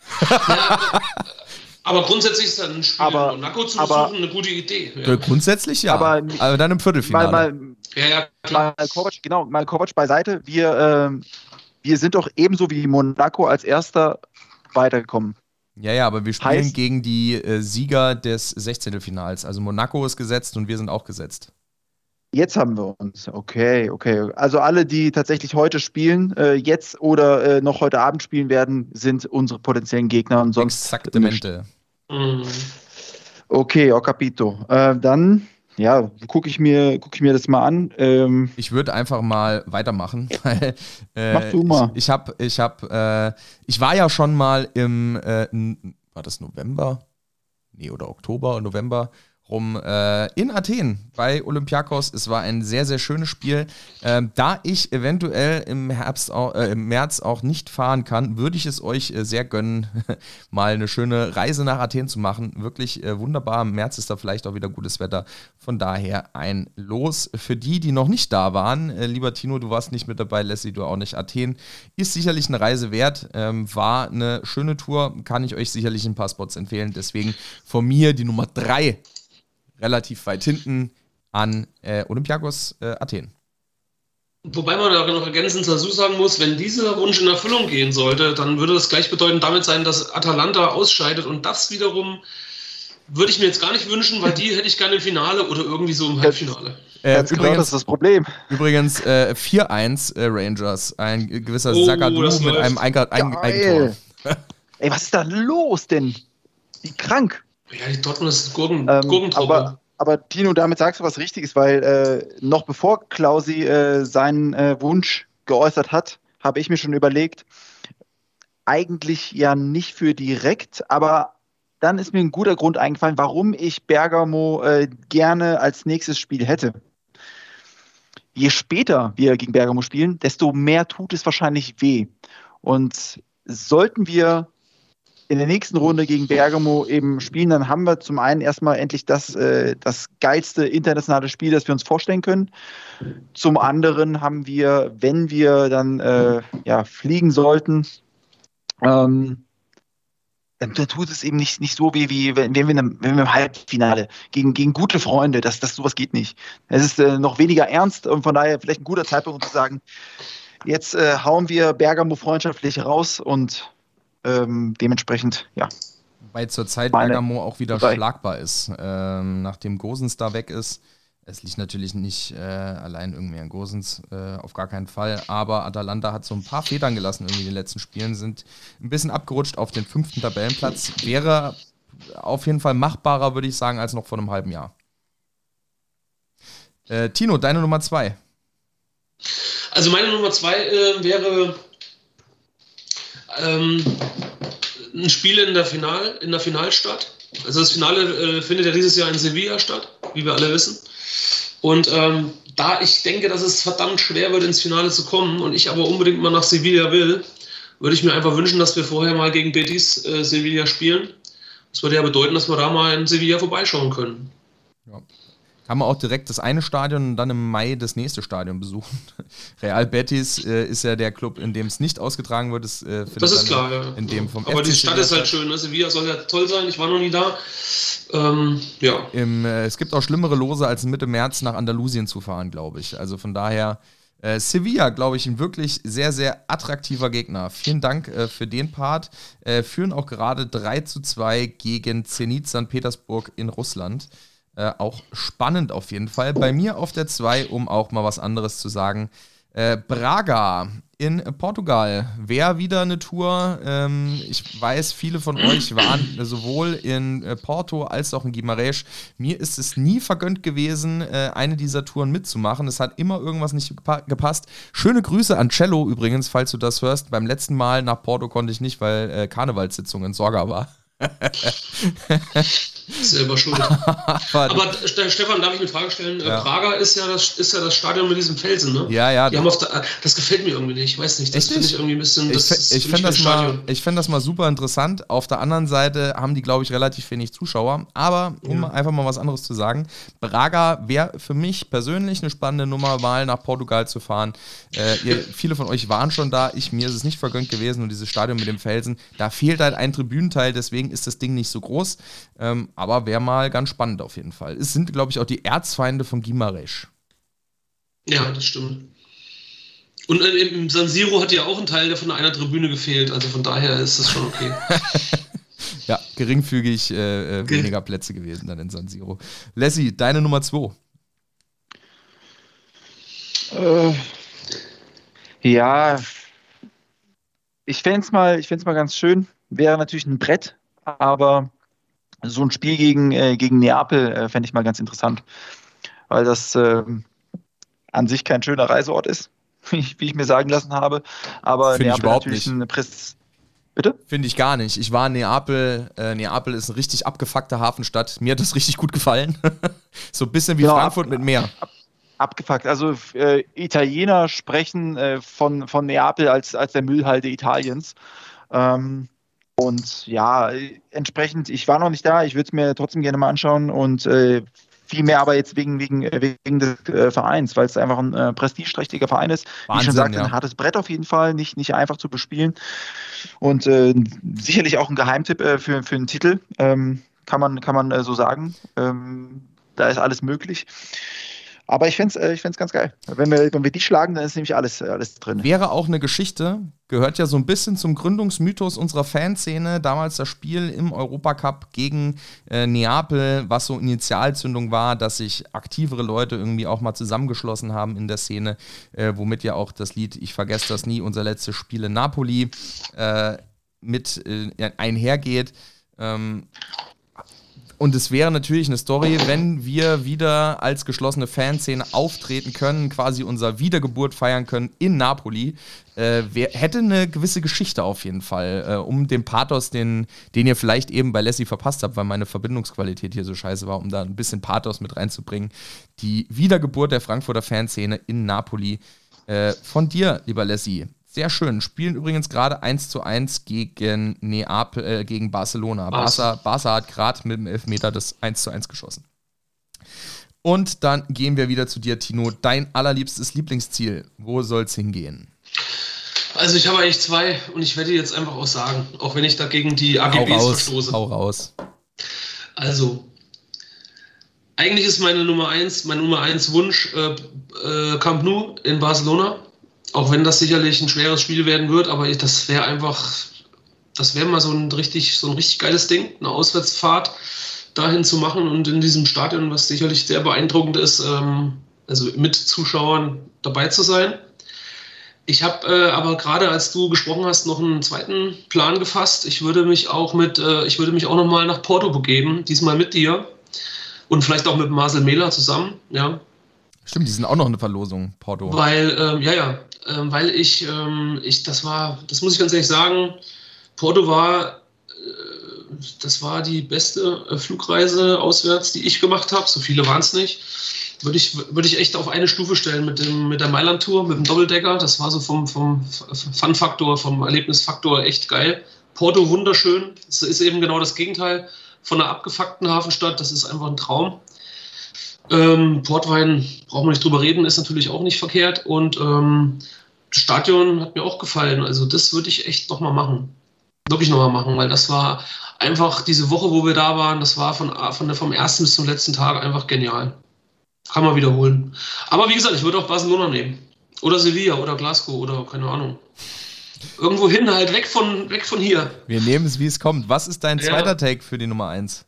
Aber grundsätzlich ist dann ein Spiel
Aber-
in Monaco zu
aber-
besuchen eine gute Idee.
Äh,
Ja,
grundsätzlich ja.
Aber-
Aber, dann im Viertelfinale.
Mal, mal,
ja, ja klar.
mal Kovac, genau, mal Kovac beiseite. Wir, ähm, wir sind doch ebenso wie Monaco als erster weitergekommen.
Ja, ja, aber wir spielen
Heißt-
gegen die äh, Sieger des 16. Finals. Also Monaco ist gesetzt und wir sind auch gesetzt.
Jetzt haben wir uns. Okay, okay. Also alle, die tatsächlich heute spielen, äh, jetzt oder äh, noch heute Abend spielen werden, sind unsere potenziellen Gegner und sonst.
Exaktamente.
Mhm.
Okay, ho capito. Äh, dann, ja, gucke ich, mir- guck ich mir das mal an. Ähm,
Ich würde einfach mal weitermachen, weil äh,
Mach du mal.
ich, ich habe, ich habe, äh, ich war ja schon mal im, äh, war das November? Nee, oder Oktober, November rum äh, in Athen bei Olympiakos. Es war ein sehr, sehr schönes Spiel. Ähm, da ich eventuell im Herbst, auch, äh, im März auch nicht fahren kann, würde ich es euch äh, sehr gönnen, mal eine schöne Reise nach Athen zu machen. Wirklich äh, wunderbar. Im März ist da vielleicht auch wieder gutes Wetter. Von daher ein Los für die, die noch nicht da waren. Äh, lieber Tino, du warst nicht mit dabei, Leslie, du auch nicht. Athen ist sicherlich eine Reise wert. Ähm, war eine schöne Tour. Kann ich euch sicherlich ein paar Spots empfehlen. Deswegen von mir die Nummer 3 relativ weit hinten an äh, Olympiakos äh, Athen.
Wobei man da noch ergänzend dazu sagen muss, wenn dieser Wunsch in Erfüllung gehen sollte, dann würde das gleichbedeutend damit sein, dass Atalanta ausscheidet und das wiederum würde ich mir jetzt gar nicht wünschen, weil die hätte ich gerne im Finale oder irgendwie so im Halbfinale.
Äh,
ganz genau, das
übrigens
ist das Problem.
übrigens äh, 4-1 äh, Rangers. Ein gewisser
Oh,
Sagadu mit einem. Eigentor.
Ey, was ist da los denn? Wie krank.
Ja, die Dortmund ist Gurken,
Ähm,
Gurkentruppe.
aber, aber Tino, damit sagst du was Richtiges, weil äh, noch bevor Klausi äh, seinen äh, Wunsch geäußert hat, habe ich mir schon überlegt, eigentlich ja nicht für direkt, aber dann ist mir ein guter Grund eingefallen, warum ich Bergamo äh, gerne als nächstes Spiel hätte. Je später wir gegen Bergamo spielen, desto mehr tut es wahrscheinlich weh. Und sollten wir in der nächsten Runde gegen Bergamo eben spielen, dann haben wir zum einen erstmal endlich das, äh, das geilste internationale Spiel, das wir uns vorstellen können. Zum anderen haben wir, wenn wir dann äh, ja, fliegen sollten, ähm, dann, tut es eben nicht, nicht so weh, wie wenn, wenn, wir, im- wenn wir im Halbfinale gegen, gegen gute Freunde, das, das sowas geht nicht. Es ist äh, noch weniger ernst und von daher vielleicht ein guter Zeitpunkt, um zu sagen, jetzt äh, hauen wir Bergamo freundschaftlich raus und ähm, dementsprechend, ja.
Weil zurzeit Bergamo auch wieder
drei.
schlagbar ist. Ähm, nachdem Gosens da weg ist. Es liegt natürlich nicht äh, allein irgendwie an Gosens, äh, auf gar keinen Fall. Aber Atalanta hat so ein paar Federn gelassen irgendwie in den letzten Spielen, sind ein bisschen abgerutscht auf den fünften Tabellenplatz. Wäre auf jeden Fall machbarer, würde ich sagen, als noch vor einem halben Jahr. Äh, Tino, deine Nummer zwei.
Also meine Nummer zwei äh, wäre ähm, ein Spiel in der Final, in der Finalstadt. Also das Finale äh, findet ja dieses Jahr in Sevilla statt, wie wir alle wissen. Und ähm, da ich denke, dass es verdammt schwer wird, ins Finale zu kommen und ich aber unbedingt mal nach Sevilla will, würde ich mir einfach wünschen, dass wir vorher mal gegen Betis äh, Sevilla spielen. Das würde ja bedeuten, dass wir da mal in Sevilla vorbeischauen können.
Ja. Kann man auch direkt das eine Stadion und dann im Mai das nächste Stadion besuchen. Real Betis äh, ist ja der Club, in dem es nicht ausgetragen wird. Das, äh,
das ist klar, ja.
In dem vom
Aber
FC
die Stadt ist halt schön. Ne? Sevilla soll ja toll sein. Ich war noch nie da. Ähm, ja.
Im, äh, es gibt auch schlimmere Lose, als Mitte März nach Andalusien zu fahren, glaube ich. Also von daher. Äh, Sevilla, glaube ich, ein wirklich sehr, sehr attraktiver Gegner. Vielen Dank äh, für den Part. Äh, führen auch gerade 3 zu 2 gegen Zenit St. Petersburg in Russland. Äh, auch spannend auf jeden Fall. Bei mir auf der 2, um auch mal was anderes zu sagen. Äh, Braga in Portugal wäre wieder eine Tour. Ähm, ich weiß, viele von euch waren sowohl in äh, Porto als auch in Guimarães. Mir ist es nie vergönnt gewesen, äh, eine dieser Touren mitzumachen. Es hat immer irgendwas nicht gepa gepasst. Schöne Grüße an Cello übrigens, falls du das hörst. Beim letzten Mal nach Porto konnte ich nicht, weil äh, Karnevalssitzung in Sorga war.
Selber schuld. Aber Stefan, darf ich eine Frage stellen? Ja. Praga ist ja, das, ist ja das Stadion mit diesem Felsen, ne?
Ja, ja.
Die haben auf der, das gefällt mir irgendwie nicht. Ich weiß nicht. Das finde ich irgendwie ein bisschen.
Das ich, fände das, mal, fänd das mal super interessant. Auf der anderen Seite haben die, glaube ich, relativ wenig Zuschauer. Aber um ja. einfach mal was anderes zu sagen, Braga wäre für mich persönlich eine spannende Nummer, mal nach Portugal zu fahren. Äh, ihr, viele von euch waren schon da. Ich, mir ist es nicht vergönnt gewesen. Und dieses Stadion mit dem Felsen, da fehlt halt ein Tribünenteil. Deswegen ist das Ding nicht so groß. Ähm, aber wäre mal ganz spannend auf jeden Fall. Es sind, glaube ich, auch die Erzfeinde von Gimaresch.
Ja, das stimmt. Und äh, im San Siro hat ja auch ein Teil, von einer Tribüne gefehlt. Also von daher ist das schon okay.
ja, geringfügig äh, äh, weniger Plätze gewesen dann in San Siro. Lassie, deine Nummer 2.
Äh, ja, ich fände es mal, mal ganz schön. Wäre natürlich ein Brett, aber so ein Spiel gegen, äh, gegen Neapel äh, fände ich mal ganz interessant, weil das äh, an sich kein schöner Reiseort ist, wie ich, wie ich mir sagen lassen habe. Aber
Find
Neapel
überhaupt natürlich nicht.
eine Präs Bitte?
Finde ich gar nicht. Ich war in Neapel. Äh, Neapel ist eine richtig abgefuckte Hafenstadt. Mir hat das richtig gut gefallen. so ein bisschen wie genau, Frankfurt ab, mit Meer. Ab,
abgefuckt. Also äh, Italiener sprechen äh, von, von Neapel als, als der Müllhalde Italiens. Ähm, und ja, entsprechend, ich war noch nicht da, ich würde es mir trotzdem gerne mal anschauen und äh, viel mehr aber jetzt wegen, wegen, äh, wegen des äh, Vereins, weil es einfach ein äh, prestigeträchtiger Verein ist. Wahnsinn, Wie ich schon sagte, ja. ein hartes Brett auf jeden Fall, nicht, nicht einfach zu bespielen. Und äh, sicherlich auch ein Geheimtipp äh, für, für einen Titel, ähm, kann man, kann man äh, so sagen. Ähm, da ist alles möglich. Aber ich fände es äh, ich ganz geil. Wenn wir, wenn wir die schlagen, dann ist nämlich alles, äh, alles drin.
Wäre auch eine Geschichte, gehört ja so ein bisschen zum Gründungsmythos unserer Fanszene. Damals das Spiel im Europacup gegen äh, Neapel, was so Initialzündung war, dass sich aktivere Leute irgendwie auch mal zusammengeschlossen haben in der Szene, äh, womit ja auch das Lied Ich vergesse das nie, unser letztes Spiel in Napoli äh, mit äh, einhergeht. Ähm, und es wäre natürlich eine Story, wenn wir wieder als geschlossene Fanszene auftreten können, quasi unser Wiedergeburt feiern können in Napoli. Äh, wer, hätte eine gewisse Geschichte auf jeden Fall, äh, um den Pathos, den, den ihr vielleicht eben bei Lassie verpasst habt, weil meine Verbindungsqualität hier so scheiße war, um da ein bisschen Pathos mit reinzubringen. Die Wiedergeburt der Frankfurter Fanszene in Napoli. Äh, von dir, lieber Lassie, sehr schön. Spielen übrigens gerade 1 zu 1 gegen Neapel, äh, gegen Barcelona. Barca, Barca hat gerade mit dem Elfmeter das 1 zu 1 geschossen. Und dann gehen wir wieder zu dir, Tino. Dein allerliebstes Lieblingsziel. Wo soll es hingehen?
Also ich habe eigentlich zwei und ich werde jetzt einfach auch sagen, auch wenn ich dagegen die AGBs
hau raus,
verstoße.
Hau raus.
Also, eigentlich ist meine Nummer 1, mein Nummer 1 Wunsch äh, äh, Camp Nou in Barcelona. Auch wenn das sicherlich ein schweres Spiel werden wird, aber das wäre einfach, das wäre mal so ein richtig, so ein richtig geiles Ding, eine Auswärtsfahrt dahin zu machen und in diesem Stadion, was sicherlich sehr beeindruckend ist, ähm, also mit Zuschauern dabei zu sein. Ich habe äh, aber gerade, als du gesprochen hast, noch einen zweiten Plan gefasst. Ich würde mich auch mit, äh, ich würde mich auch noch mal nach Porto begeben, diesmal mit dir und vielleicht auch mit Marcel Mehler zusammen. Ja,
Stimmt, die sind auch noch eine Verlosung, Porto.
Weil, ähm, ja, ja, weil ich, ähm, ich, das war, das muss ich ganz ehrlich sagen, Porto war, äh, das war die beste äh, Flugreise auswärts, die ich gemacht habe. So viele waren es nicht. Würde ich, würde ich echt auf eine Stufe stellen mit, dem, mit der Mailand-Tour, mit dem Doppeldecker. Das war so vom, vom Fun-Faktor, vom Erlebnisfaktor echt geil. Porto wunderschön. Es ist eben genau das Gegenteil von einer abgefuckten Hafenstadt. Das ist einfach ein Traum. Ähm, Portwein, brauchen wir nicht drüber reden, ist natürlich auch nicht verkehrt. Und ähm, das Stadion hat mir auch gefallen. Also das würde ich echt nochmal machen. Wirklich nochmal machen, weil das war einfach diese Woche, wo wir da waren, das war von, von der, vom ersten bis zum letzten Tag einfach genial. Kann man wiederholen. Aber wie gesagt, ich würde auch Barcelona nehmen. Oder Sevilla oder Glasgow oder keine Ahnung. Irgendwo hin, halt weg von, weg von hier.
Wir nehmen es, wie es kommt. Was ist dein ja. zweiter Take für die Nummer 1?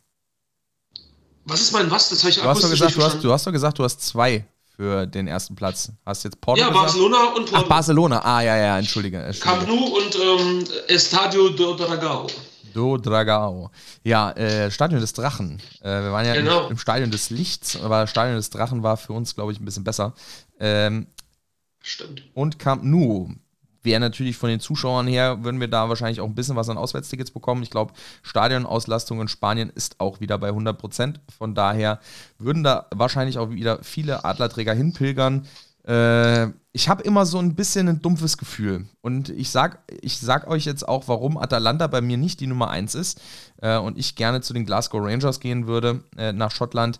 Was ist mein was? Das habe ich
du hast, doch gesagt, du, hast, du hast doch gesagt, du hast zwei für den ersten Platz. Hast jetzt Porto
Ja,
gesagt?
Barcelona und Porto.
Ach, Barcelona. Ah, ja, ja, entschuldige. entschuldige.
Camp Nou und ähm, Estadio do Dragao.
Do Dragao. Ja, äh, Stadion des Drachen. Äh, wir waren ja genau. im, im, Stadion des Lichts, aber Stadion des Drachen war für uns, glaube ich, ein bisschen besser. Ähm,
Stimmt.
Und Camp Nou wäre natürlich von den Zuschauern her, würden wir da wahrscheinlich auch ein bisschen was an Auswärtstickets bekommen. Ich glaube, Stadionauslastung in Spanien ist auch wieder bei 100 Prozent. Von daher würden da wahrscheinlich auch wieder viele Adlerträger hinpilgern. Äh, ich habe immer so ein bisschen ein dumpfes Gefühl. Und ich sag, ich sag euch jetzt auch, warum Atalanta bei mir nicht die Nummer 1 ist äh, und ich gerne zu den Glasgow Rangers gehen würde äh, nach Schottland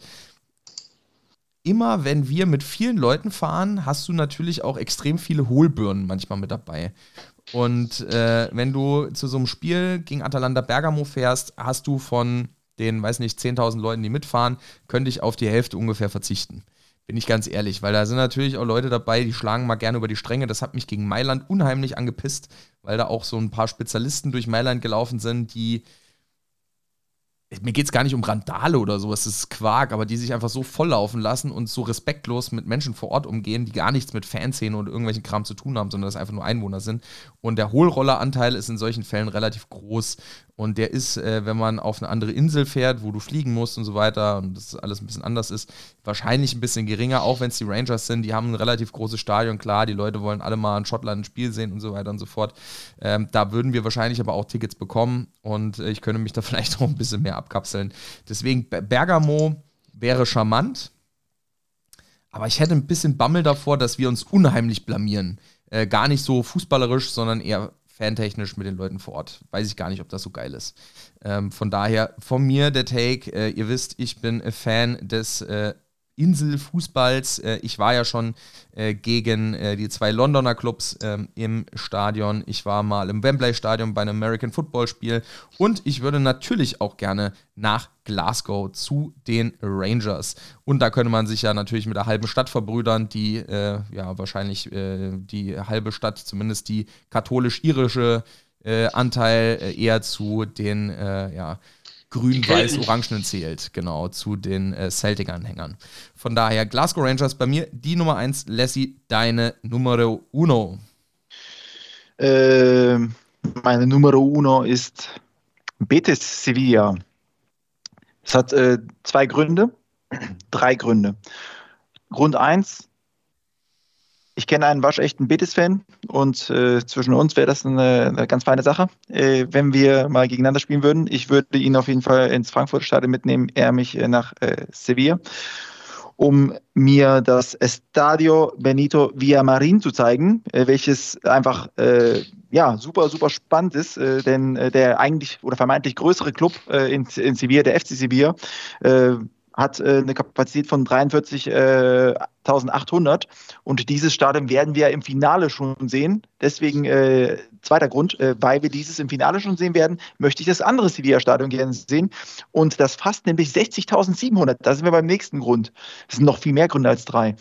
immer wenn wir mit vielen Leuten fahren, hast du natürlich auch extrem viele Hohlbirnen manchmal mit dabei. Und äh, wenn du zu so einem Spiel gegen Atalanta Bergamo fährst, hast du von den, weiß nicht, 10.000 Leuten, die mitfahren, könnte ich auf die Hälfte ungefähr verzichten. Bin ich ganz ehrlich, weil da sind natürlich auch Leute dabei, die schlagen mal gerne über die Stränge. Das hat mich gegen Mailand unheimlich angepisst, weil da auch so ein paar Spezialisten durch Mailand gelaufen sind, die mir geht es gar nicht um Randale oder sowas, das ist Quark, aber die sich einfach so volllaufen lassen und so respektlos mit Menschen vor Ort umgehen, die gar nichts mit Fanszenen oder irgendwelchen Kram zu tun haben, sondern das einfach nur Einwohner sind. Und der Hohlrolleranteil ist in solchen Fällen relativ groß. Und der ist, äh, wenn man auf eine andere Insel fährt, wo du fliegen musst und so weiter und das alles ein bisschen anders ist, wahrscheinlich ein bisschen geringer, auch wenn es die Rangers sind. Die haben ein relativ großes Stadion, klar, die Leute wollen alle mal in Schottland ein Spiel sehen und so weiter und so fort. Ähm, da würden wir wahrscheinlich aber auch Tickets bekommen und äh, ich könnte mich da vielleicht auch ein bisschen mehr abkapseln. Deswegen Bergamo wäre charmant, aber ich hätte ein bisschen Bammel davor, dass wir uns unheimlich blamieren. Äh, gar nicht so fußballerisch, sondern eher fantechnisch mit den Leuten vor Ort. Weiß ich gar nicht, ob das so geil ist. Ähm, von daher von mir der Take. Äh, ihr wisst, ich bin Fan des äh, Inselfußballs. Äh, ich war ja schon äh, gegen äh, die zwei Londoner Clubs ähm, im Stadion. Ich war mal im Wembley Stadion bei einem American Football Spiel und ich würde natürlich auch gerne nach Glasgow zu den Rangers. Und da könnte man sich ja natürlich mit der halben Stadt verbrüdern, die ja wahrscheinlich die halbe Stadt, zumindest die katholisch-irische Anteil eher zu den ja, grün-weiß-orangenen zählt, genau, zu den äh, Celtic-Anhängern. Von daher, Glasgow Rangers bei mir die Nummer 1, Lassie, deine Numero uno.
Äh, meine Numero uno ist Betis Sevilla. Es hat äh, zwei Gründe, drei Gründe. Grund 1, ich kenne einen waschechten Betis-Fan und äh, zwischen uns wäre das eine, eine, ganz feine Sache, äh, wenn wir mal gegeneinander spielen würden. Ich würde ihn auf jeden Fall ins Frankfurt-Stadion mitnehmen, er mich äh, nach äh, Sevilla, um mir das Estadio Benito Villamarin zu zeigen, äh, welches einfach äh, ja, super, super spannend ist, denn der eigentlich oder vermeintlich größere Club in, in Sevilla, der FC Sevilla, hat äh, eine Kapazität von 43.800 äh, und dieses Stadion werden wir im Finale schon sehen. Deswegen äh, zweiter Grund, äh, weil wir dieses im Finale schon sehen werden, möchte ich das andere Sevilla-Stadion gerne sehen und das fasst nämlich 60.700. Da sind wir beim nächsten Grund. Das sind noch viel mehr Gründe als drei.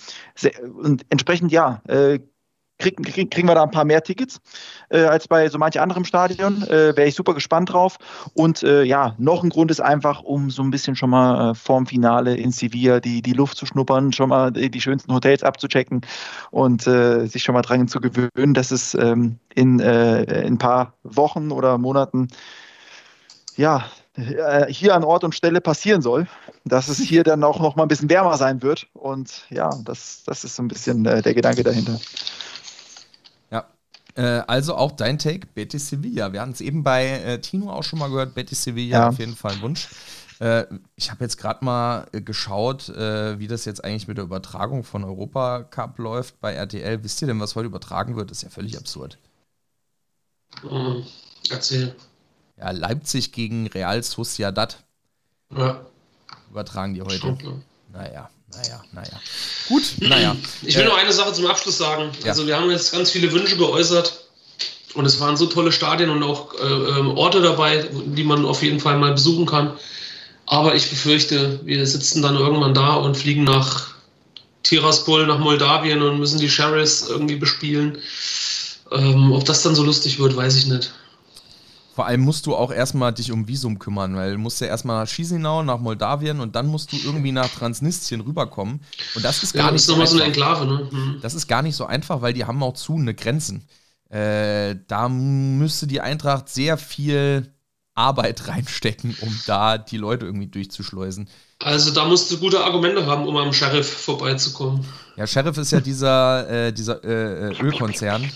Und entsprechend ja, äh, kriegen, krieg, kriegen wir da ein paar mehr Tickets äh, als bei so manch anderem Stadion. Äh, Wäre ich super gespannt drauf. Und äh, ja, noch ein Grund ist einfach, um so ein bisschen schon mal äh, vorm Finale in Sevilla die, die Luft zu schnuppern, schon mal die, schönsten Hotels abzuchecken und äh, sich schon mal dran zu gewöhnen, dass es ähm, in, äh, in ein paar Wochen oder Monaten ja, hier an Ort und Stelle passieren soll, dass es hier dann auch noch mal ein bisschen wärmer sein wird. Und ja, das, das ist so ein bisschen der Gedanke dahinter.
Äh, also auch dein Take, Betis Sevilla. Wir hatten es eben bei äh, Tino auch schon mal gehört, Betis Sevilla
Ja.
auf jeden Fall ein Wunsch. Äh, ich habe jetzt gerade mal äh, geschaut, äh, wie das jetzt eigentlich mit der Übertragung von Europa Cup läuft bei RTL. Wisst ihr denn, was heute übertragen wird? Das ist ja völlig absurd.
Mhm. Erzähl.
Ja, Leipzig gegen Real Sociedad
Ja,
übertragen die heute.
schon klar.
Naja, naja, naja. Gut, naja.
Ich will
Äh,
nur eine Sache zum Abschluss sagen.
Ja.
Also wir haben jetzt ganz viele Wünsche geäußert und es waren so tolle Stadien und auch äh, ähm, Orte dabei, die man auf jeden Fall mal besuchen kann. Aber ich befürchte, wir sitzen dann irgendwann da und fliegen nach Tiraspol, nach Moldawien und müssen die Sheriffs irgendwie bespielen. Ähm, ob das dann so lustig wird, weiß ich nicht.
Vor allem musst du auch erstmal dich um Visum kümmern, weil du musst ja erstmal nach Chisinau, nach Moldawien und dann musst du irgendwie nach Transnistrien rüberkommen. Und das ist gar
Ja, das
nicht
ist
so
so eine
einfach.
Enklave, ne? Hm.
Das ist gar nicht so einfach, weil die haben auch zu eine Grenzen. Äh, da müsste die Eintracht sehr viel Arbeit reinstecken, um da die Leute irgendwie durchzuschleusen.
Also da musst du gute Argumente haben, um am Sheriff vorbeizukommen.
Ja, Sheriff ist ja dieser, äh, dieser äh, äh, Ölkonzern,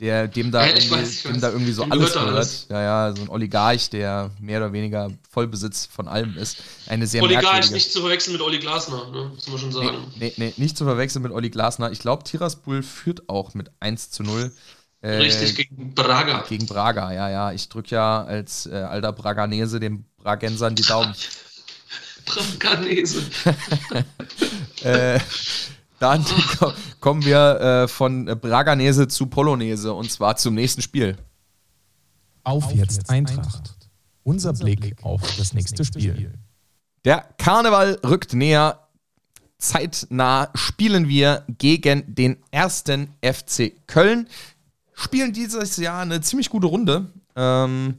der, dem, da
Ja,
irgendwie,
weiß,
dem da irgendwie so alles
gehört alles.
Ja, ja, so ein Oligarch, der mehr oder weniger Vollbesitz von allem ist. Eine sehr
Oligarch nicht zu verwechseln mit Olli Glasner, ne? muss man schon sagen.
Nee, nee, nicht zu verwechseln mit Olli Glasner. Ich glaube, Tiraspol führt auch mit 1 zu 0. Äh,
Richtig, gegen Braga.
Gegen Braga, ja, ja. Ich drücke ja als äh, alter Braganese den Bragensern die Daumen.
Braganese.
äh, dann ko- kommen wir äh, von Braganese zu Polonese und zwar zum nächsten Spiel.
Auf jetzt Eintracht. Unser Blick auf das nächste Spiel.
Der Karneval rückt näher. Zeitnah spielen wir gegen den ersten FC Köln. Spielen dieses Jahr eine ziemlich gute Runde. Ähm,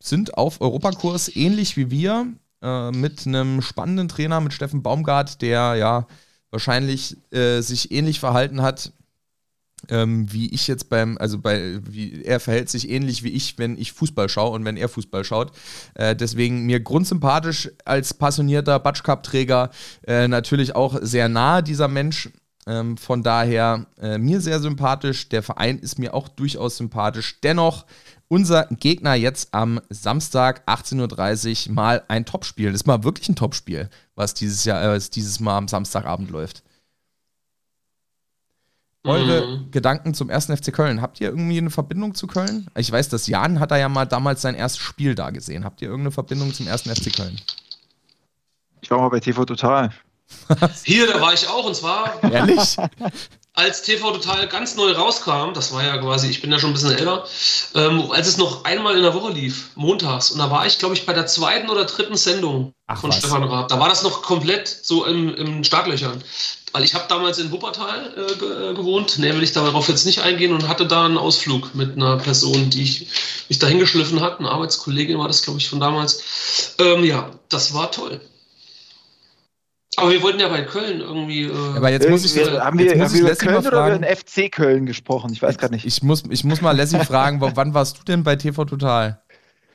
sind auf Europakurs ähnlich wie wir. Äh, mit einem spannenden Trainer, mit Steffen Baumgart, der ja wahrscheinlich äh, sich ähnlich verhalten hat, ähm, wie ich jetzt beim, also bei, wie er verhält sich ähnlich wie ich, wenn ich Fußball schaue und wenn er Fußball schaut. Äh, deswegen mir grundsympathisch als passionierter Batsch-Cup-Träger äh, natürlich auch sehr nah, dieser Mensch. Ähm, von daher äh, mir sehr sympathisch. Der Verein ist mir auch durchaus sympathisch. Dennoch unser Gegner jetzt am Samstag 18.30 Uhr mal ein Topspiel. Das ist mal wirklich ein Topspiel, was dieses Jahr, äh, was dieses Mal am Samstagabend läuft. Eure
Mhm.
Gedanken zum ersten FC Köln. Habt ihr irgendwie eine Verbindung zu Köln? Ich weiß, dass Jan hat da ja mal damals sein erstes Spiel da gesehen. Habt ihr irgendeine Verbindung zum ersten FC Köln?
Ich war mal bei TV Total.
Hier, da war ich auch und zwar
Ehrlich?
als TV Total ganz neu rauskam, das war ja quasi, ich bin ja schon ein bisschen älter, ähm, als es noch einmal in der Woche lief, montags. Und da war ich, glaube ich, bei der zweiten oder dritten Sendung
Ach,
von
was.
Stefan Raab. Da war das noch komplett so im, im Startlöchern. Weil ich habe damals in Wuppertal äh, ge äh, gewohnt, ne, will ich darauf jetzt nicht eingehen und hatte da einen Ausflug mit einer Person, die ich mich dahin geschliffen hat. Eine Arbeitskollegin war das, glaube ich, von damals. Ähm, ja, das war toll. Aber wir wollten ja bei Köln irgendwie. Äh,
Aber jetzt muss ich,
Irgendwie- haben wir,
jetzt muss
haben
ich
wir über Köln
mal
oder über
fragen.
den FC Köln gesprochen? Ich weiß gerade nicht.
Ich muss, ich muss mal Leslie fragen, wann warst du denn bei TV Total?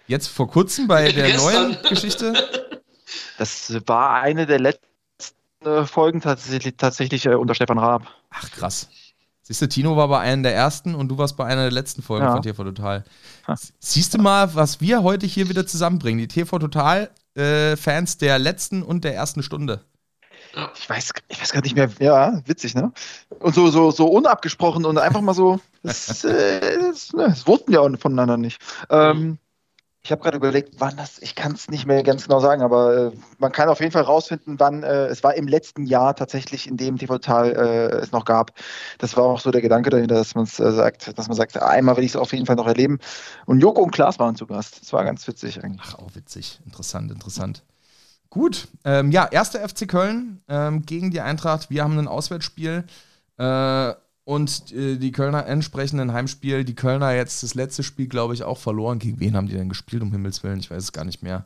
Jetzt vor kurzem bei der neuen Geschichte?
Das war eine der letzten äh, Folgen tatsächlich, tatsächlich äh, unter Stefan Raab.
Ach krass. Siehst du, Tino war bei einer der ersten und du warst bei einer der letzten Folgen
Ja.
von TV Total.
Ha.
Siehst du mal, was wir heute hier wieder zusammenbringen? Die TV Total äh, Fans der letzten und der ersten Stunde.
Ich weiß, ich weiß gar nicht mehr. Ja, witzig, ne? Und so, so, so unabgesprochen und einfach mal so. Das, äh, das, ne, das wussten wir auch voneinander nicht. Ähm, ich habe gerade überlegt, wann das, ich kann es nicht mehr ganz genau sagen, aber äh, man kann auf jeden Fall rausfinden, wann, äh, es war im letzten Jahr tatsächlich, in dem TV Total äh, es noch gab. Das war auch so der Gedanke dahinter, dass man äh, sagt, dass man sagt, einmal will ich es auf jeden Fall noch erleben. Und Joko und Klaas waren zu Gast. Das war ganz witzig eigentlich.
Ach, auch witzig. Interessant, interessant. Gut, ähm, ja, erster FC Köln ähm, gegen die Eintracht. Wir haben ein Auswärtsspiel äh, und äh, die Kölner entsprechenden Heimspiel. Die Kölner jetzt das letzte Spiel, glaube ich, auch verloren. Gegen wen haben die denn gespielt, um Himmels Willen? Ich weiß es gar nicht mehr.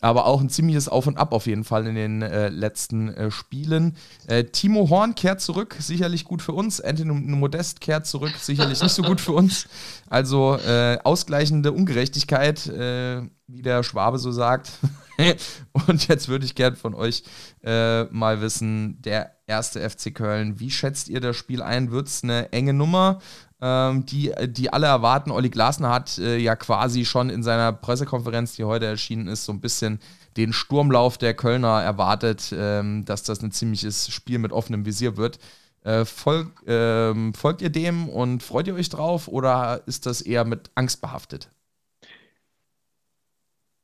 Aber auch ein ziemliches Auf und Ab auf jeden Fall in den äh, letzten äh, Spielen. Äh, Timo Horn kehrt zurück, sicherlich gut für uns. Anthony Modest kehrt zurück, sicherlich nicht so gut für uns. Also äh, ausgleichende Ungerechtigkeit, wie der Schwabe so sagt. Und jetzt würde ich gern von euch äh, mal wissen, der erste FC Köln, wie schätzt ihr das Spiel ein? Wird es eine enge Nummer? ähm, die, die alle erwarten. Olli Glasner hat äh, ja quasi schon in seiner Pressekonferenz, die heute erschienen ist, so ein bisschen den Sturmlauf der Kölner erwartet, ähm, dass das ein ziemliches Spiel mit offenem Visier wird. Äh, folg, ähm, folgt ihr dem und freut ihr euch drauf oder ist das eher mit Angst behaftet?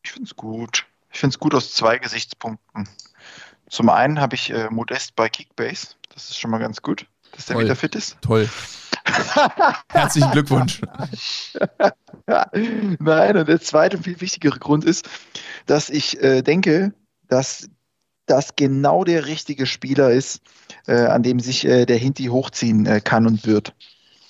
Ich finde es gut. Ich finde es gut aus zwei Gesichtspunkten. Zum einen habe ich äh, Modest bei Kickbase. Das ist schon mal ganz gut, dass der
Toll.
wieder fit ist.
Toll. Herzlichen Glückwunsch.
Nein, und der zweite und viel wichtigere Grund ist, dass ich äh, denke, dass das genau der richtige Spieler ist, äh, an dem sich äh, der Hinti hochziehen äh, kann und wird.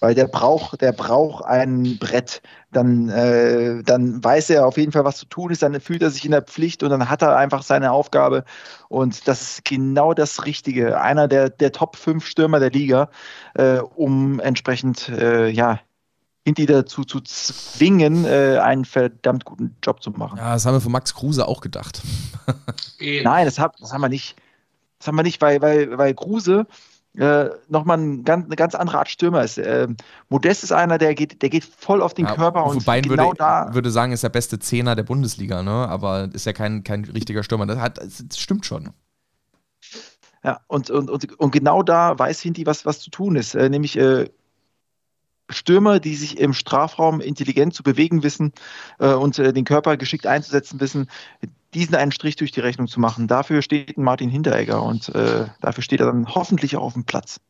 Weil der braucht, der braucht ein Brett. Dann, äh, dann weiß er auf jeden Fall, was zu tun ist, dann fühlt er sich in der Pflicht und dann hat er einfach seine Aufgabe. Und das ist genau das Richtige. Einer der, der Top 5 Stürmer der Liga, äh, um entsprechend äh, ja, Hinti dazu zu zwingen, äh, einen verdammt guten Job zu machen.
Ja, das haben wir von Max Kruse auch gedacht.
Nein, das, hab, das haben wir nicht. Das haben wir nicht, weil, weil, weil Kruse äh, nochmal ein ganz, eine ganz andere Art Stürmer ist. Ähm, Modest ist einer, der geht, der geht voll auf den
Ja,
Körper und
wobei
genau
würde,
da.
würde sagen, ist der beste Zehner der Bundesliga, ne? aber ist ja kein, kein richtiger Stürmer. Das, hat, das stimmt schon.
Ja, und, und, und, und genau da weiß Hinti, was, was zu tun ist. Äh, nämlich äh, Stürmer, die sich im Strafraum intelligent zu bewegen wissen äh, und äh, den Körper geschickt einzusetzen wissen, diesen einen Strich durch die Rechnung zu machen. Dafür steht Martin Hinteregger und äh, dafür steht er dann hoffentlich auch auf dem Platz.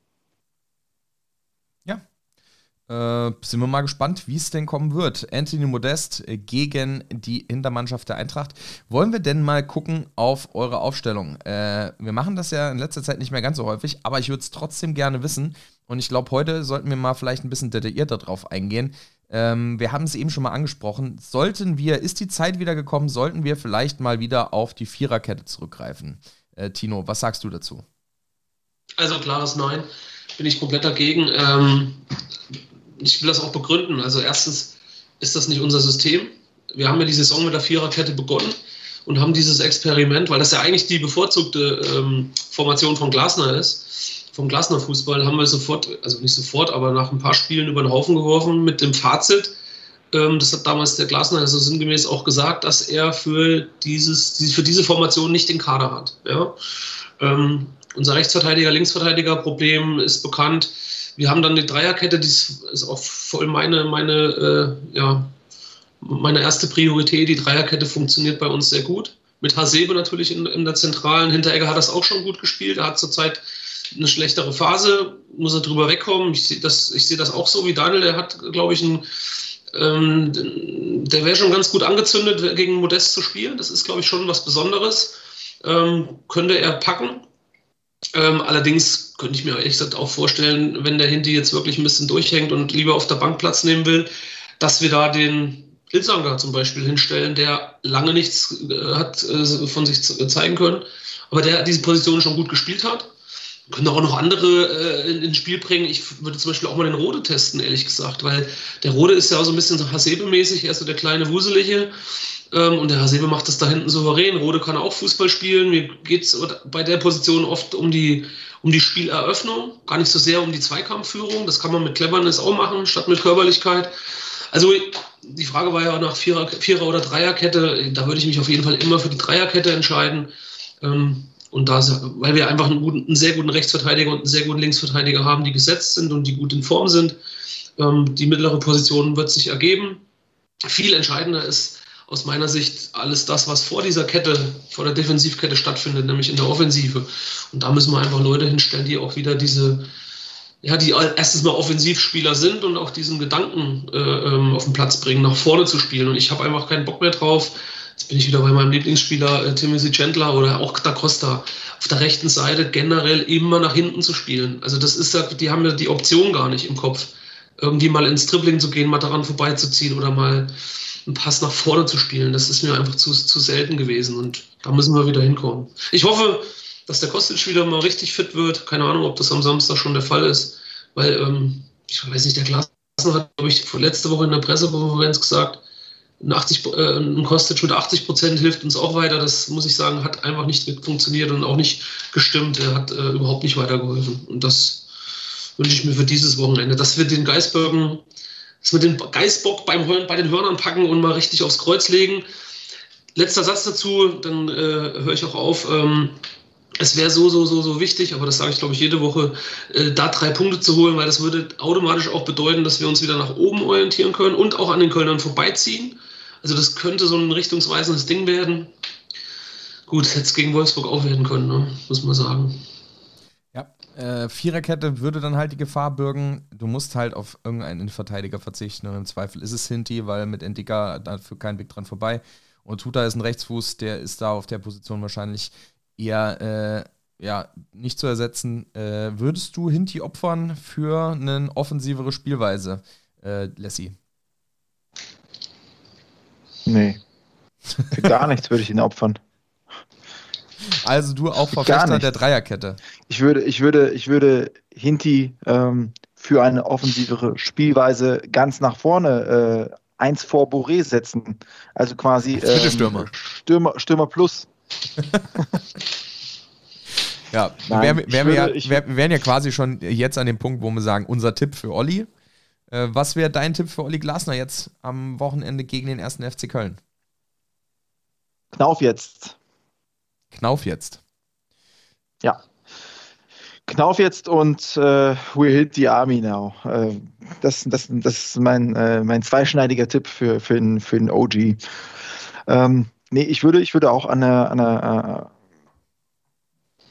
Äh, sind wir mal gespannt, wie es denn kommen wird. Anthony Modest äh, gegen die Hintermannschaft der Eintracht. Wollen wir denn mal gucken auf eure Aufstellung? Äh, wir machen das ja in letzter Zeit nicht mehr ganz so häufig, aber ich würde es trotzdem gerne wissen. Und ich glaube, heute sollten wir mal vielleicht ein bisschen detaillierter drauf eingehen. Ähm, wir haben es eben schon mal angesprochen. Sollten wir, ist die Zeit wieder gekommen, sollten wir vielleicht mal wieder auf die Viererkette zurückgreifen? Äh, Tino, was sagst du dazu?
Also klares Nein, bin ich komplett dagegen. Ähm, ich will das auch begründen. Also erstens ist das nicht unser System. Wir haben ja die Saison mit der Viererkette begonnen und haben dieses Experiment, weil das ja eigentlich die bevorzugte ähm, Formation von Glasner ist, vom Glasner Fußball, haben wir sofort, also nicht sofort, aber nach ein paar Spielen über den Haufen geworfen mit dem Fazit. Ähm, das hat damals der Glasner also sinngemäß auch gesagt, dass er für, dieses, für diese Formation nicht den Kader hat. Ja? Ähm, unser Rechtsverteidiger, Linksverteidiger-Problem ist bekannt. Wir haben dann die Dreierkette, die ist, ist auch voll meine, meine, äh, ja, meine erste Priorität. Die Dreierkette funktioniert bei uns sehr gut. Mit Hasebe natürlich in, in der zentralen. Hinteregger hat das auch schon gut gespielt. Er hat zurzeit eine schlechtere Phase, muss er drüber wegkommen. Ich sehe das, sehe das auch so wie Daniel. Der hat, glaube ich, ein, ähm, der wäre schon ganz gut angezündet, gegen Modest zu spielen. Das ist, glaube ich, schon was Besonderes. Ähm, könnte er packen. Ähm, allerdings könnte ich mir ehrlich gesagt auch vorstellen, wenn der Hinti jetzt wirklich ein bisschen durchhängt und lieber auf der Bank Platz nehmen will, dass wir da den Ilzanger zum Beispiel hinstellen, der lange nichts äh, hat äh, von sich zeigen können, aber der diese Position schon gut gespielt hat. Können auch noch andere äh, in, ins Spiel bringen. Ich würde zum Beispiel auch mal den Rode testen, ehrlich gesagt, weil der Rode ist ja auch so ein bisschen so Hasebe-mäßig, er ist so der kleine Wuselige. Ähm, und der Hasebe macht das da hinten souverän. Rode kann auch Fußball spielen. Mir geht es bei der Position oft um die, um die Spieleröffnung, gar nicht so sehr um die Zweikampfführung. Das kann man mit Cleverness auch machen, statt mit Körperlichkeit. Also die Frage war ja nach Vierer-, Vierer oder Dreierkette. Da würde ich mich auf jeden Fall immer für die Dreierkette entscheiden. Ähm, und da, weil wir einfach einen, guten, einen, sehr guten Rechtsverteidiger und einen sehr guten Linksverteidiger haben, die gesetzt sind und die gut in Form sind. Ähm, die mittlere Position wird sich ergeben. Viel entscheidender ist aus meiner Sicht alles das, was vor dieser Kette, vor der Defensivkette stattfindet, nämlich in der Offensive. Und da müssen wir einfach Leute hinstellen, die auch wieder diese, ja, die erstens mal Offensivspieler sind und auch diesen Gedanken äh, ähm, auf den Platz bringen, nach vorne zu spielen. Und ich habe einfach keinen Bock mehr drauf. Jetzt bin ich wieder bei meinem Lieblingsspieler äh, Timothy Chandler oder auch Da Costa auf der rechten Seite generell immer nach hinten zu spielen. Also das ist die haben ja die Option gar nicht im Kopf, irgendwie mal ins Dribbling zu gehen, mal daran vorbeizuziehen oder mal einen Pass nach vorne zu spielen. Das ist mir einfach zu, zu selten gewesen und da müssen wir wieder hinkommen. Ich hoffe, dass der Kostic wieder mal richtig fit wird. Keine Ahnung, ob das am Samstag schon der Fall ist, weil ähm, ich weiß nicht, der Glasner hat, glaube ich, letzte Woche in der Pressekonferenz gesagt, 80, äh, ein Kostic mit 80 Prozent hilft uns auch weiter. Das muss ich sagen, hat einfach nicht funktioniert und auch nicht gestimmt. Er hat äh, überhaupt nicht weitergeholfen. Und das wünsche ich mir für dieses Wochenende, dass wir den Geisbergen, dass wir den Geißbock beim bei den Hörnern packen und mal richtig aufs Kreuz legen. Letzter Satz dazu, dann äh, höre ich auch auf. Ähm, es wäre so, so, so, so wichtig, aber das sage ich, glaube ich, jede Woche, äh, da drei Punkte zu holen, weil das würde automatisch auch bedeuten, dass wir uns wieder nach oben orientieren können und auch an den Kölnern vorbeiziehen. Also das könnte so ein richtungsweisendes Ding werden. Gut, hätte es gegen Wolfsburg auch werden können, ne? muss man sagen.
Ja, äh, Viererkette würde dann halt die Gefahr bürgen, du musst halt auf irgendeinen Verteidiger verzichten und im Zweifel ist es Hinti, weil mit Endika dafür kein Weg dran vorbei. Und Tuta ist ein Rechtsfuß, der ist da auf der Position wahrscheinlich eher äh, ja, nicht zu ersetzen. Äh, würdest du Hinti opfern für eine offensivere Spielweise, äh, Lassie?
Nee. Für gar nichts würde ich ihn opfern.
Also du auch Verfechter der Dreierkette.
Ich würde, ich würde, ich würde Hinti ähm, für eine offensivere Spielweise ganz nach vorne äh, eins vor Boré setzen. Also quasi
ähm, Stürmer.
Stürmer. Stürmer plus.
ja, Nein, wär, wär würde, ja, wär, wir wären ja quasi schon jetzt an dem Punkt, wo wir sagen, unser Tipp für Olli. Äh, was wäre dein Tipp für Olli Glasner jetzt am Wochenende gegen den ersten FC Köln?
Knauf jetzt.
Knauf jetzt.
Ja. Knauf jetzt und äh, we hit the army now. Äh, das, das, das ist mein, äh, mein zweischneidiger Tipp für, für, den, für den OG. Ähm, nee, ich würde, ich würde auch an einer, an einer, äh,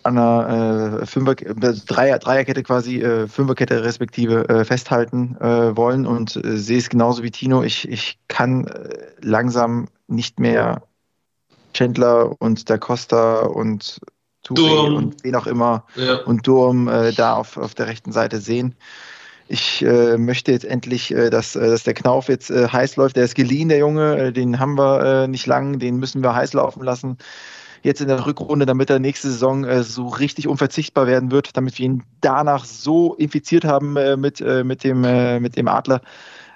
an einer äh, Fünfer, äh, Dreier, Dreierkette quasi, äh, Fünferkette respektive äh, festhalten äh, wollen und äh, sehe es genauso wie Tino. Ich, ich kann äh, langsam nicht mehr Chandler und Da Costa und Touré und wen auch immer ja. und Durm äh, da auf, auf der rechten Seite sehen. Ich äh, möchte jetzt endlich, äh, dass, äh, dass der Knauf jetzt äh, heiß läuft. Der ist geliehen, der Junge. Den haben wir nicht lang. Den müssen wir heiß laufen lassen. Jetzt in der Rückrunde, damit er nächste Saison so richtig unverzichtbar werden wird, damit wir ihn danach so infiziert haben mit, mit, dem, mit dem Adler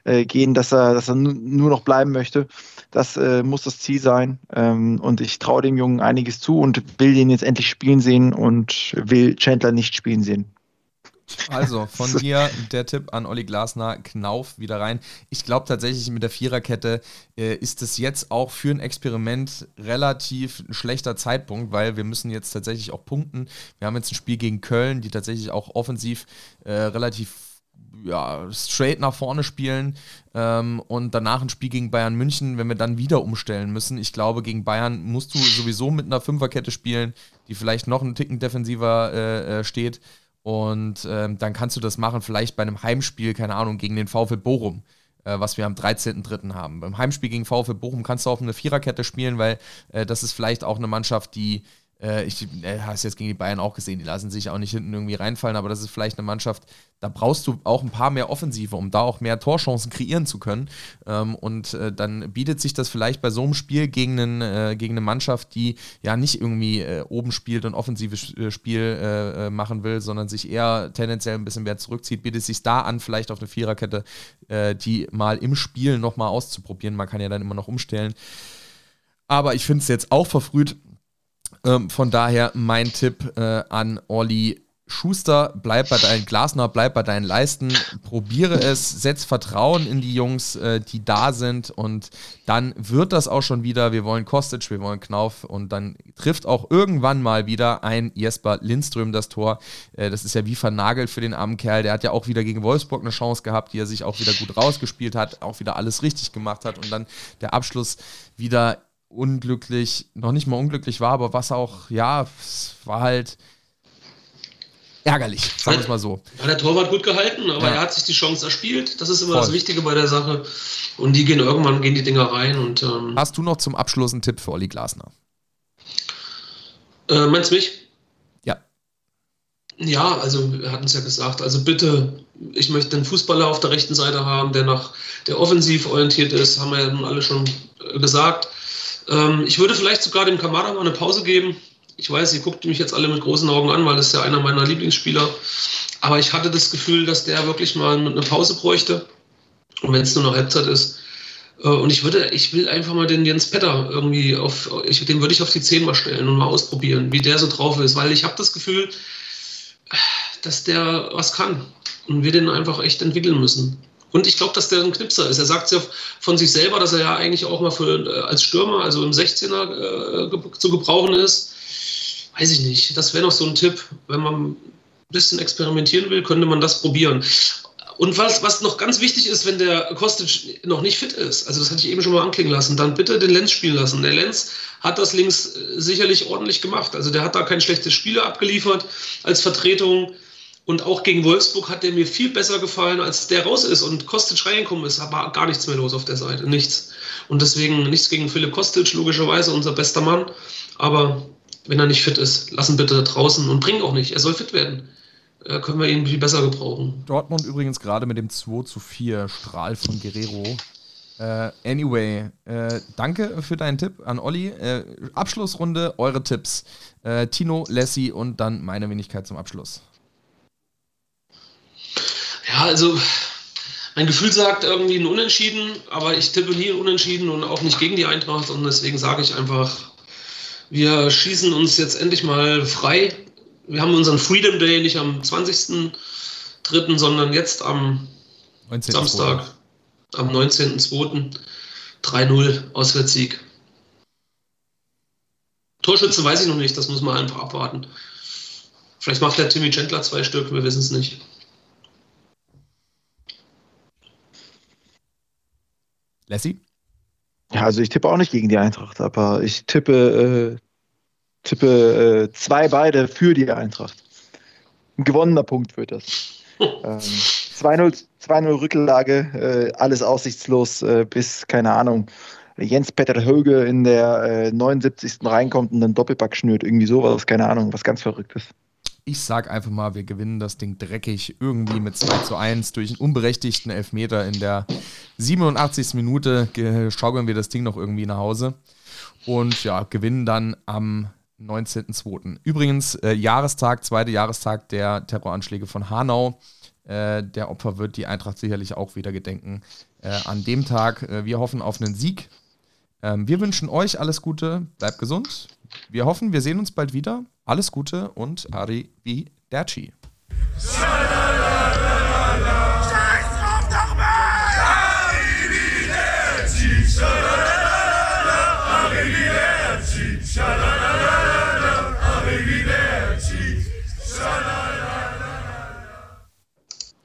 gehen, dass er, dass er nur noch bleiben möchte. Das äh, muss das Ziel sein. Ähm, und ich traue dem Jungen einiges zu und will ihn jetzt endlich spielen sehen und will Chandler nicht spielen sehen.
Also von mir der Tipp an Olli Glasner, Knauf wieder rein. Ich glaube tatsächlich mit der Viererkette äh, ist es jetzt auch für ein Experiment relativ ein schlechter Zeitpunkt, weil wir müssen jetzt tatsächlich auch punkten. Wir haben jetzt ein Spiel gegen Köln, die tatsächlich auch offensiv äh, relativ ja, straight nach vorne spielen ähm, und danach ein Spiel gegen Bayern München, wenn wir dann wieder umstellen müssen. Ich glaube, gegen Bayern musst du sowieso mit einer Fünferkette spielen, die vielleicht noch einen Ticken defensiver äh, äh steht. Und ähm, dann kannst du das machen, vielleicht bei einem Heimspiel, keine Ahnung, gegen den VfL Bochum, äh, was wir am 13.03. haben. Beim Heimspiel gegen VfL Bochum kannst du auch eine Viererkette spielen, weil äh, das ist vielleicht auch eine Mannschaft, die äh, ich äh, hast jetzt gegen die Bayern auch gesehen, die lassen sich auch nicht hinten irgendwie reinfallen, aber das ist vielleicht eine Mannschaft, da brauchst du auch ein paar mehr Offensive, um da auch mehr Torchancen kreieren zu können. Ähm, und äh, dann bietet sich das vielleicht bei so einem Spiel gegen, einen, äh, gegen eine Mannschaft, die ja nicht irgendwie äh, oben spielt und offensives äh, Spiel machen will, sondern sich eher tendenziell ein bisschen mehr zurückzieht, bietet sich da an, vielleicht auf eine Viererkette, die mal im Spiel nochmal auszuprobieren. Man kann ja dann immer noch umstellen. Aber ich finde es jetzt auch verfrüht, ähm, von daher mein Tipp äh, an Olli Schuster, bleib bei deinen Glasner, bleib bei deinen Leisten, probiere es, setz Vertrauen in die Jungs, äh, die da sind und dann wird das auch schon wieder. Wir wollen Kostic, wir wollen Knauf und dann trifft auch irgendwann mal wieder ein Jesper Lindström das Tor. Äh, das ist ja wie vernagelt für den armen Kerl. Der hat ja auch wieder gegen Wolfsburg eine Chance gehabt, die er sich auch wieder gut rausgespielt hat, auch wieder alles richtig gemacht hat und dann der Abschluss wieder unglücklich, noch nicht mal unglücklich war, aber was auch, ja, es war halt ärgerlich, sagen wir es mal so.
Ja, der Torwart gut gehalten, aber ja. er hat sich die Chance erspielt. Das ist immer Voll. das Wichtige bei der Sache. Und die gehen irgendwann, gehen die Dinger rein. Und, ähm,
Hast du noch zum Abschluss einen Tipp für Olli Glasner?
Äh, meinst du mich?
Ja.
Ja, also wir hatten es ja gesagt. Also bitte, ich möchte einen Fußballer auf der rechten Seite haben, der nach der offensiv orientiert ist, haben wir ja nun alle schon gesagt. Ähm, ich würde vielleicht sogar dem Kamada mal eine Pause geben. Ich weiß, ihr guckt mich jetzt alle mit großen Augen an, weil das ist ja einer meiner Lieblingsspieler. Aber ich hatte das Gefühl, dass der wirklich mal eine Pause bräuchte. Und wenn es nur noch Halbzeit ist. Äh, und ich würde, ich will einfach mal den Jens Petter irgendwie auf, ich, den würde ich auf die 10 mal stellen und mal ausprobieren, wie der so drauf ist. Weil ich habe das Gefühl, dass der was kann. und wir den einfach echt entwickeln müssen. Und ich glaube, dass der ein Knipser ist. Er sagt ja von sich selber, dass er ja eigentlich auch mal für, äh, als Stürmer, also im 16er äh, zu gebrauchen ist. Weiß ich nicht. Das wäre noch so ein Tipp. Wenn man ein bisschen experimentieren will, könnte man das probieren. Und was, was noch ganz wichtig ist, wenn der Kostic noch nicht fit ist, also das hatte ich eben schon mal anklingen lassen, dann bitte den Lenz spielen lassen. Der Lenz hat das links äh, sicherlich ordentlich gemacht. Also der hat da kein schlechtes Spiel abgeliefert als Vertretung. Und auch gegen Wolfsburg hat der mir viel besser gefallen, als der raus ist und Kostic reingekommen ist. War gar nichts mehr los auf der Seite. Nichts. Und deswegen nichts gegen Philipp Kostic, logischerweise unser bester Mann. Aber wenn er nicht fit ist, lassen bitte draußen und bringen auch nicht. Er soll fit werden äh, können wir ihn viel besser gebrauchen.
Dortmund übrigens gerade mit dem 2 zu 4 Strahl von Guerrero. Äh, anyway, äh, danke für deinen Tipp an Olli. Äh, Abschlussrunde, eure Tipps. Äh, Tino, Lassie und dann meine Wenigkeit zum Abschluss.
Ja, also mein Gefühl sagt irgendwie ein Unentschieden, aber ich tippe nie Unentschieden und auch nicht gegen die Eintracht und deswegen sage ich einfach, wir schießen uns jetzt endlich mal frei wir haben unseren Freedom Day nicht am 20.03., sondern jetzt am 19. Samstag, am 19.02. 3-0 Auswärtssieg. Torschütze weiß ich noch nicht, das muss man einfach abwarten. Vielleicht macht der Timmy Chandler zwei Stück, wir wissen es nicht.
Lassie?
Ja, also ich tippe auch nicht gegen die Eintracht, aber ich tippe äh, tippe äh, zwei beide für die Eintracht. Ein gewonnener Punkt wird das. ähm, 2-0 Rücklage, äh, alles aussichtslos äh, bis, keine Ahnung, Jens-Peter Höge in der äh, 79. reinkommt und einen Doppelpack schnürt. Irgendwie sowas, keine Ahnung, was ganz Verrücktes.
Ich sag einfach mal, wir gewinnen das Ding dreckig irgendwie mit 2 zu 1 durch einen unberechtigten Elfmeter in der 87. Minute. Schaukeln wir das Ding noch irgendwie nach Hause. Und ja, gewinnen dann am 19.02. Übrigens, äh, Jahrestag, zweiter Jahrestag der Terroranschläge von Hanau. Äh, der Opfer wird die Eintracht sicherlich auch wieder gedenken. Äh, an dem Tag, äh, wir hoffen auf einen Sieg. Ähm, wir wünschen euch alles Gute, bleibt gesund. Wir hoffen, wir sehen uns bald wieder. Alles Gute und Arrivederci. Scheiß drauf, doch mal! Arrivederci!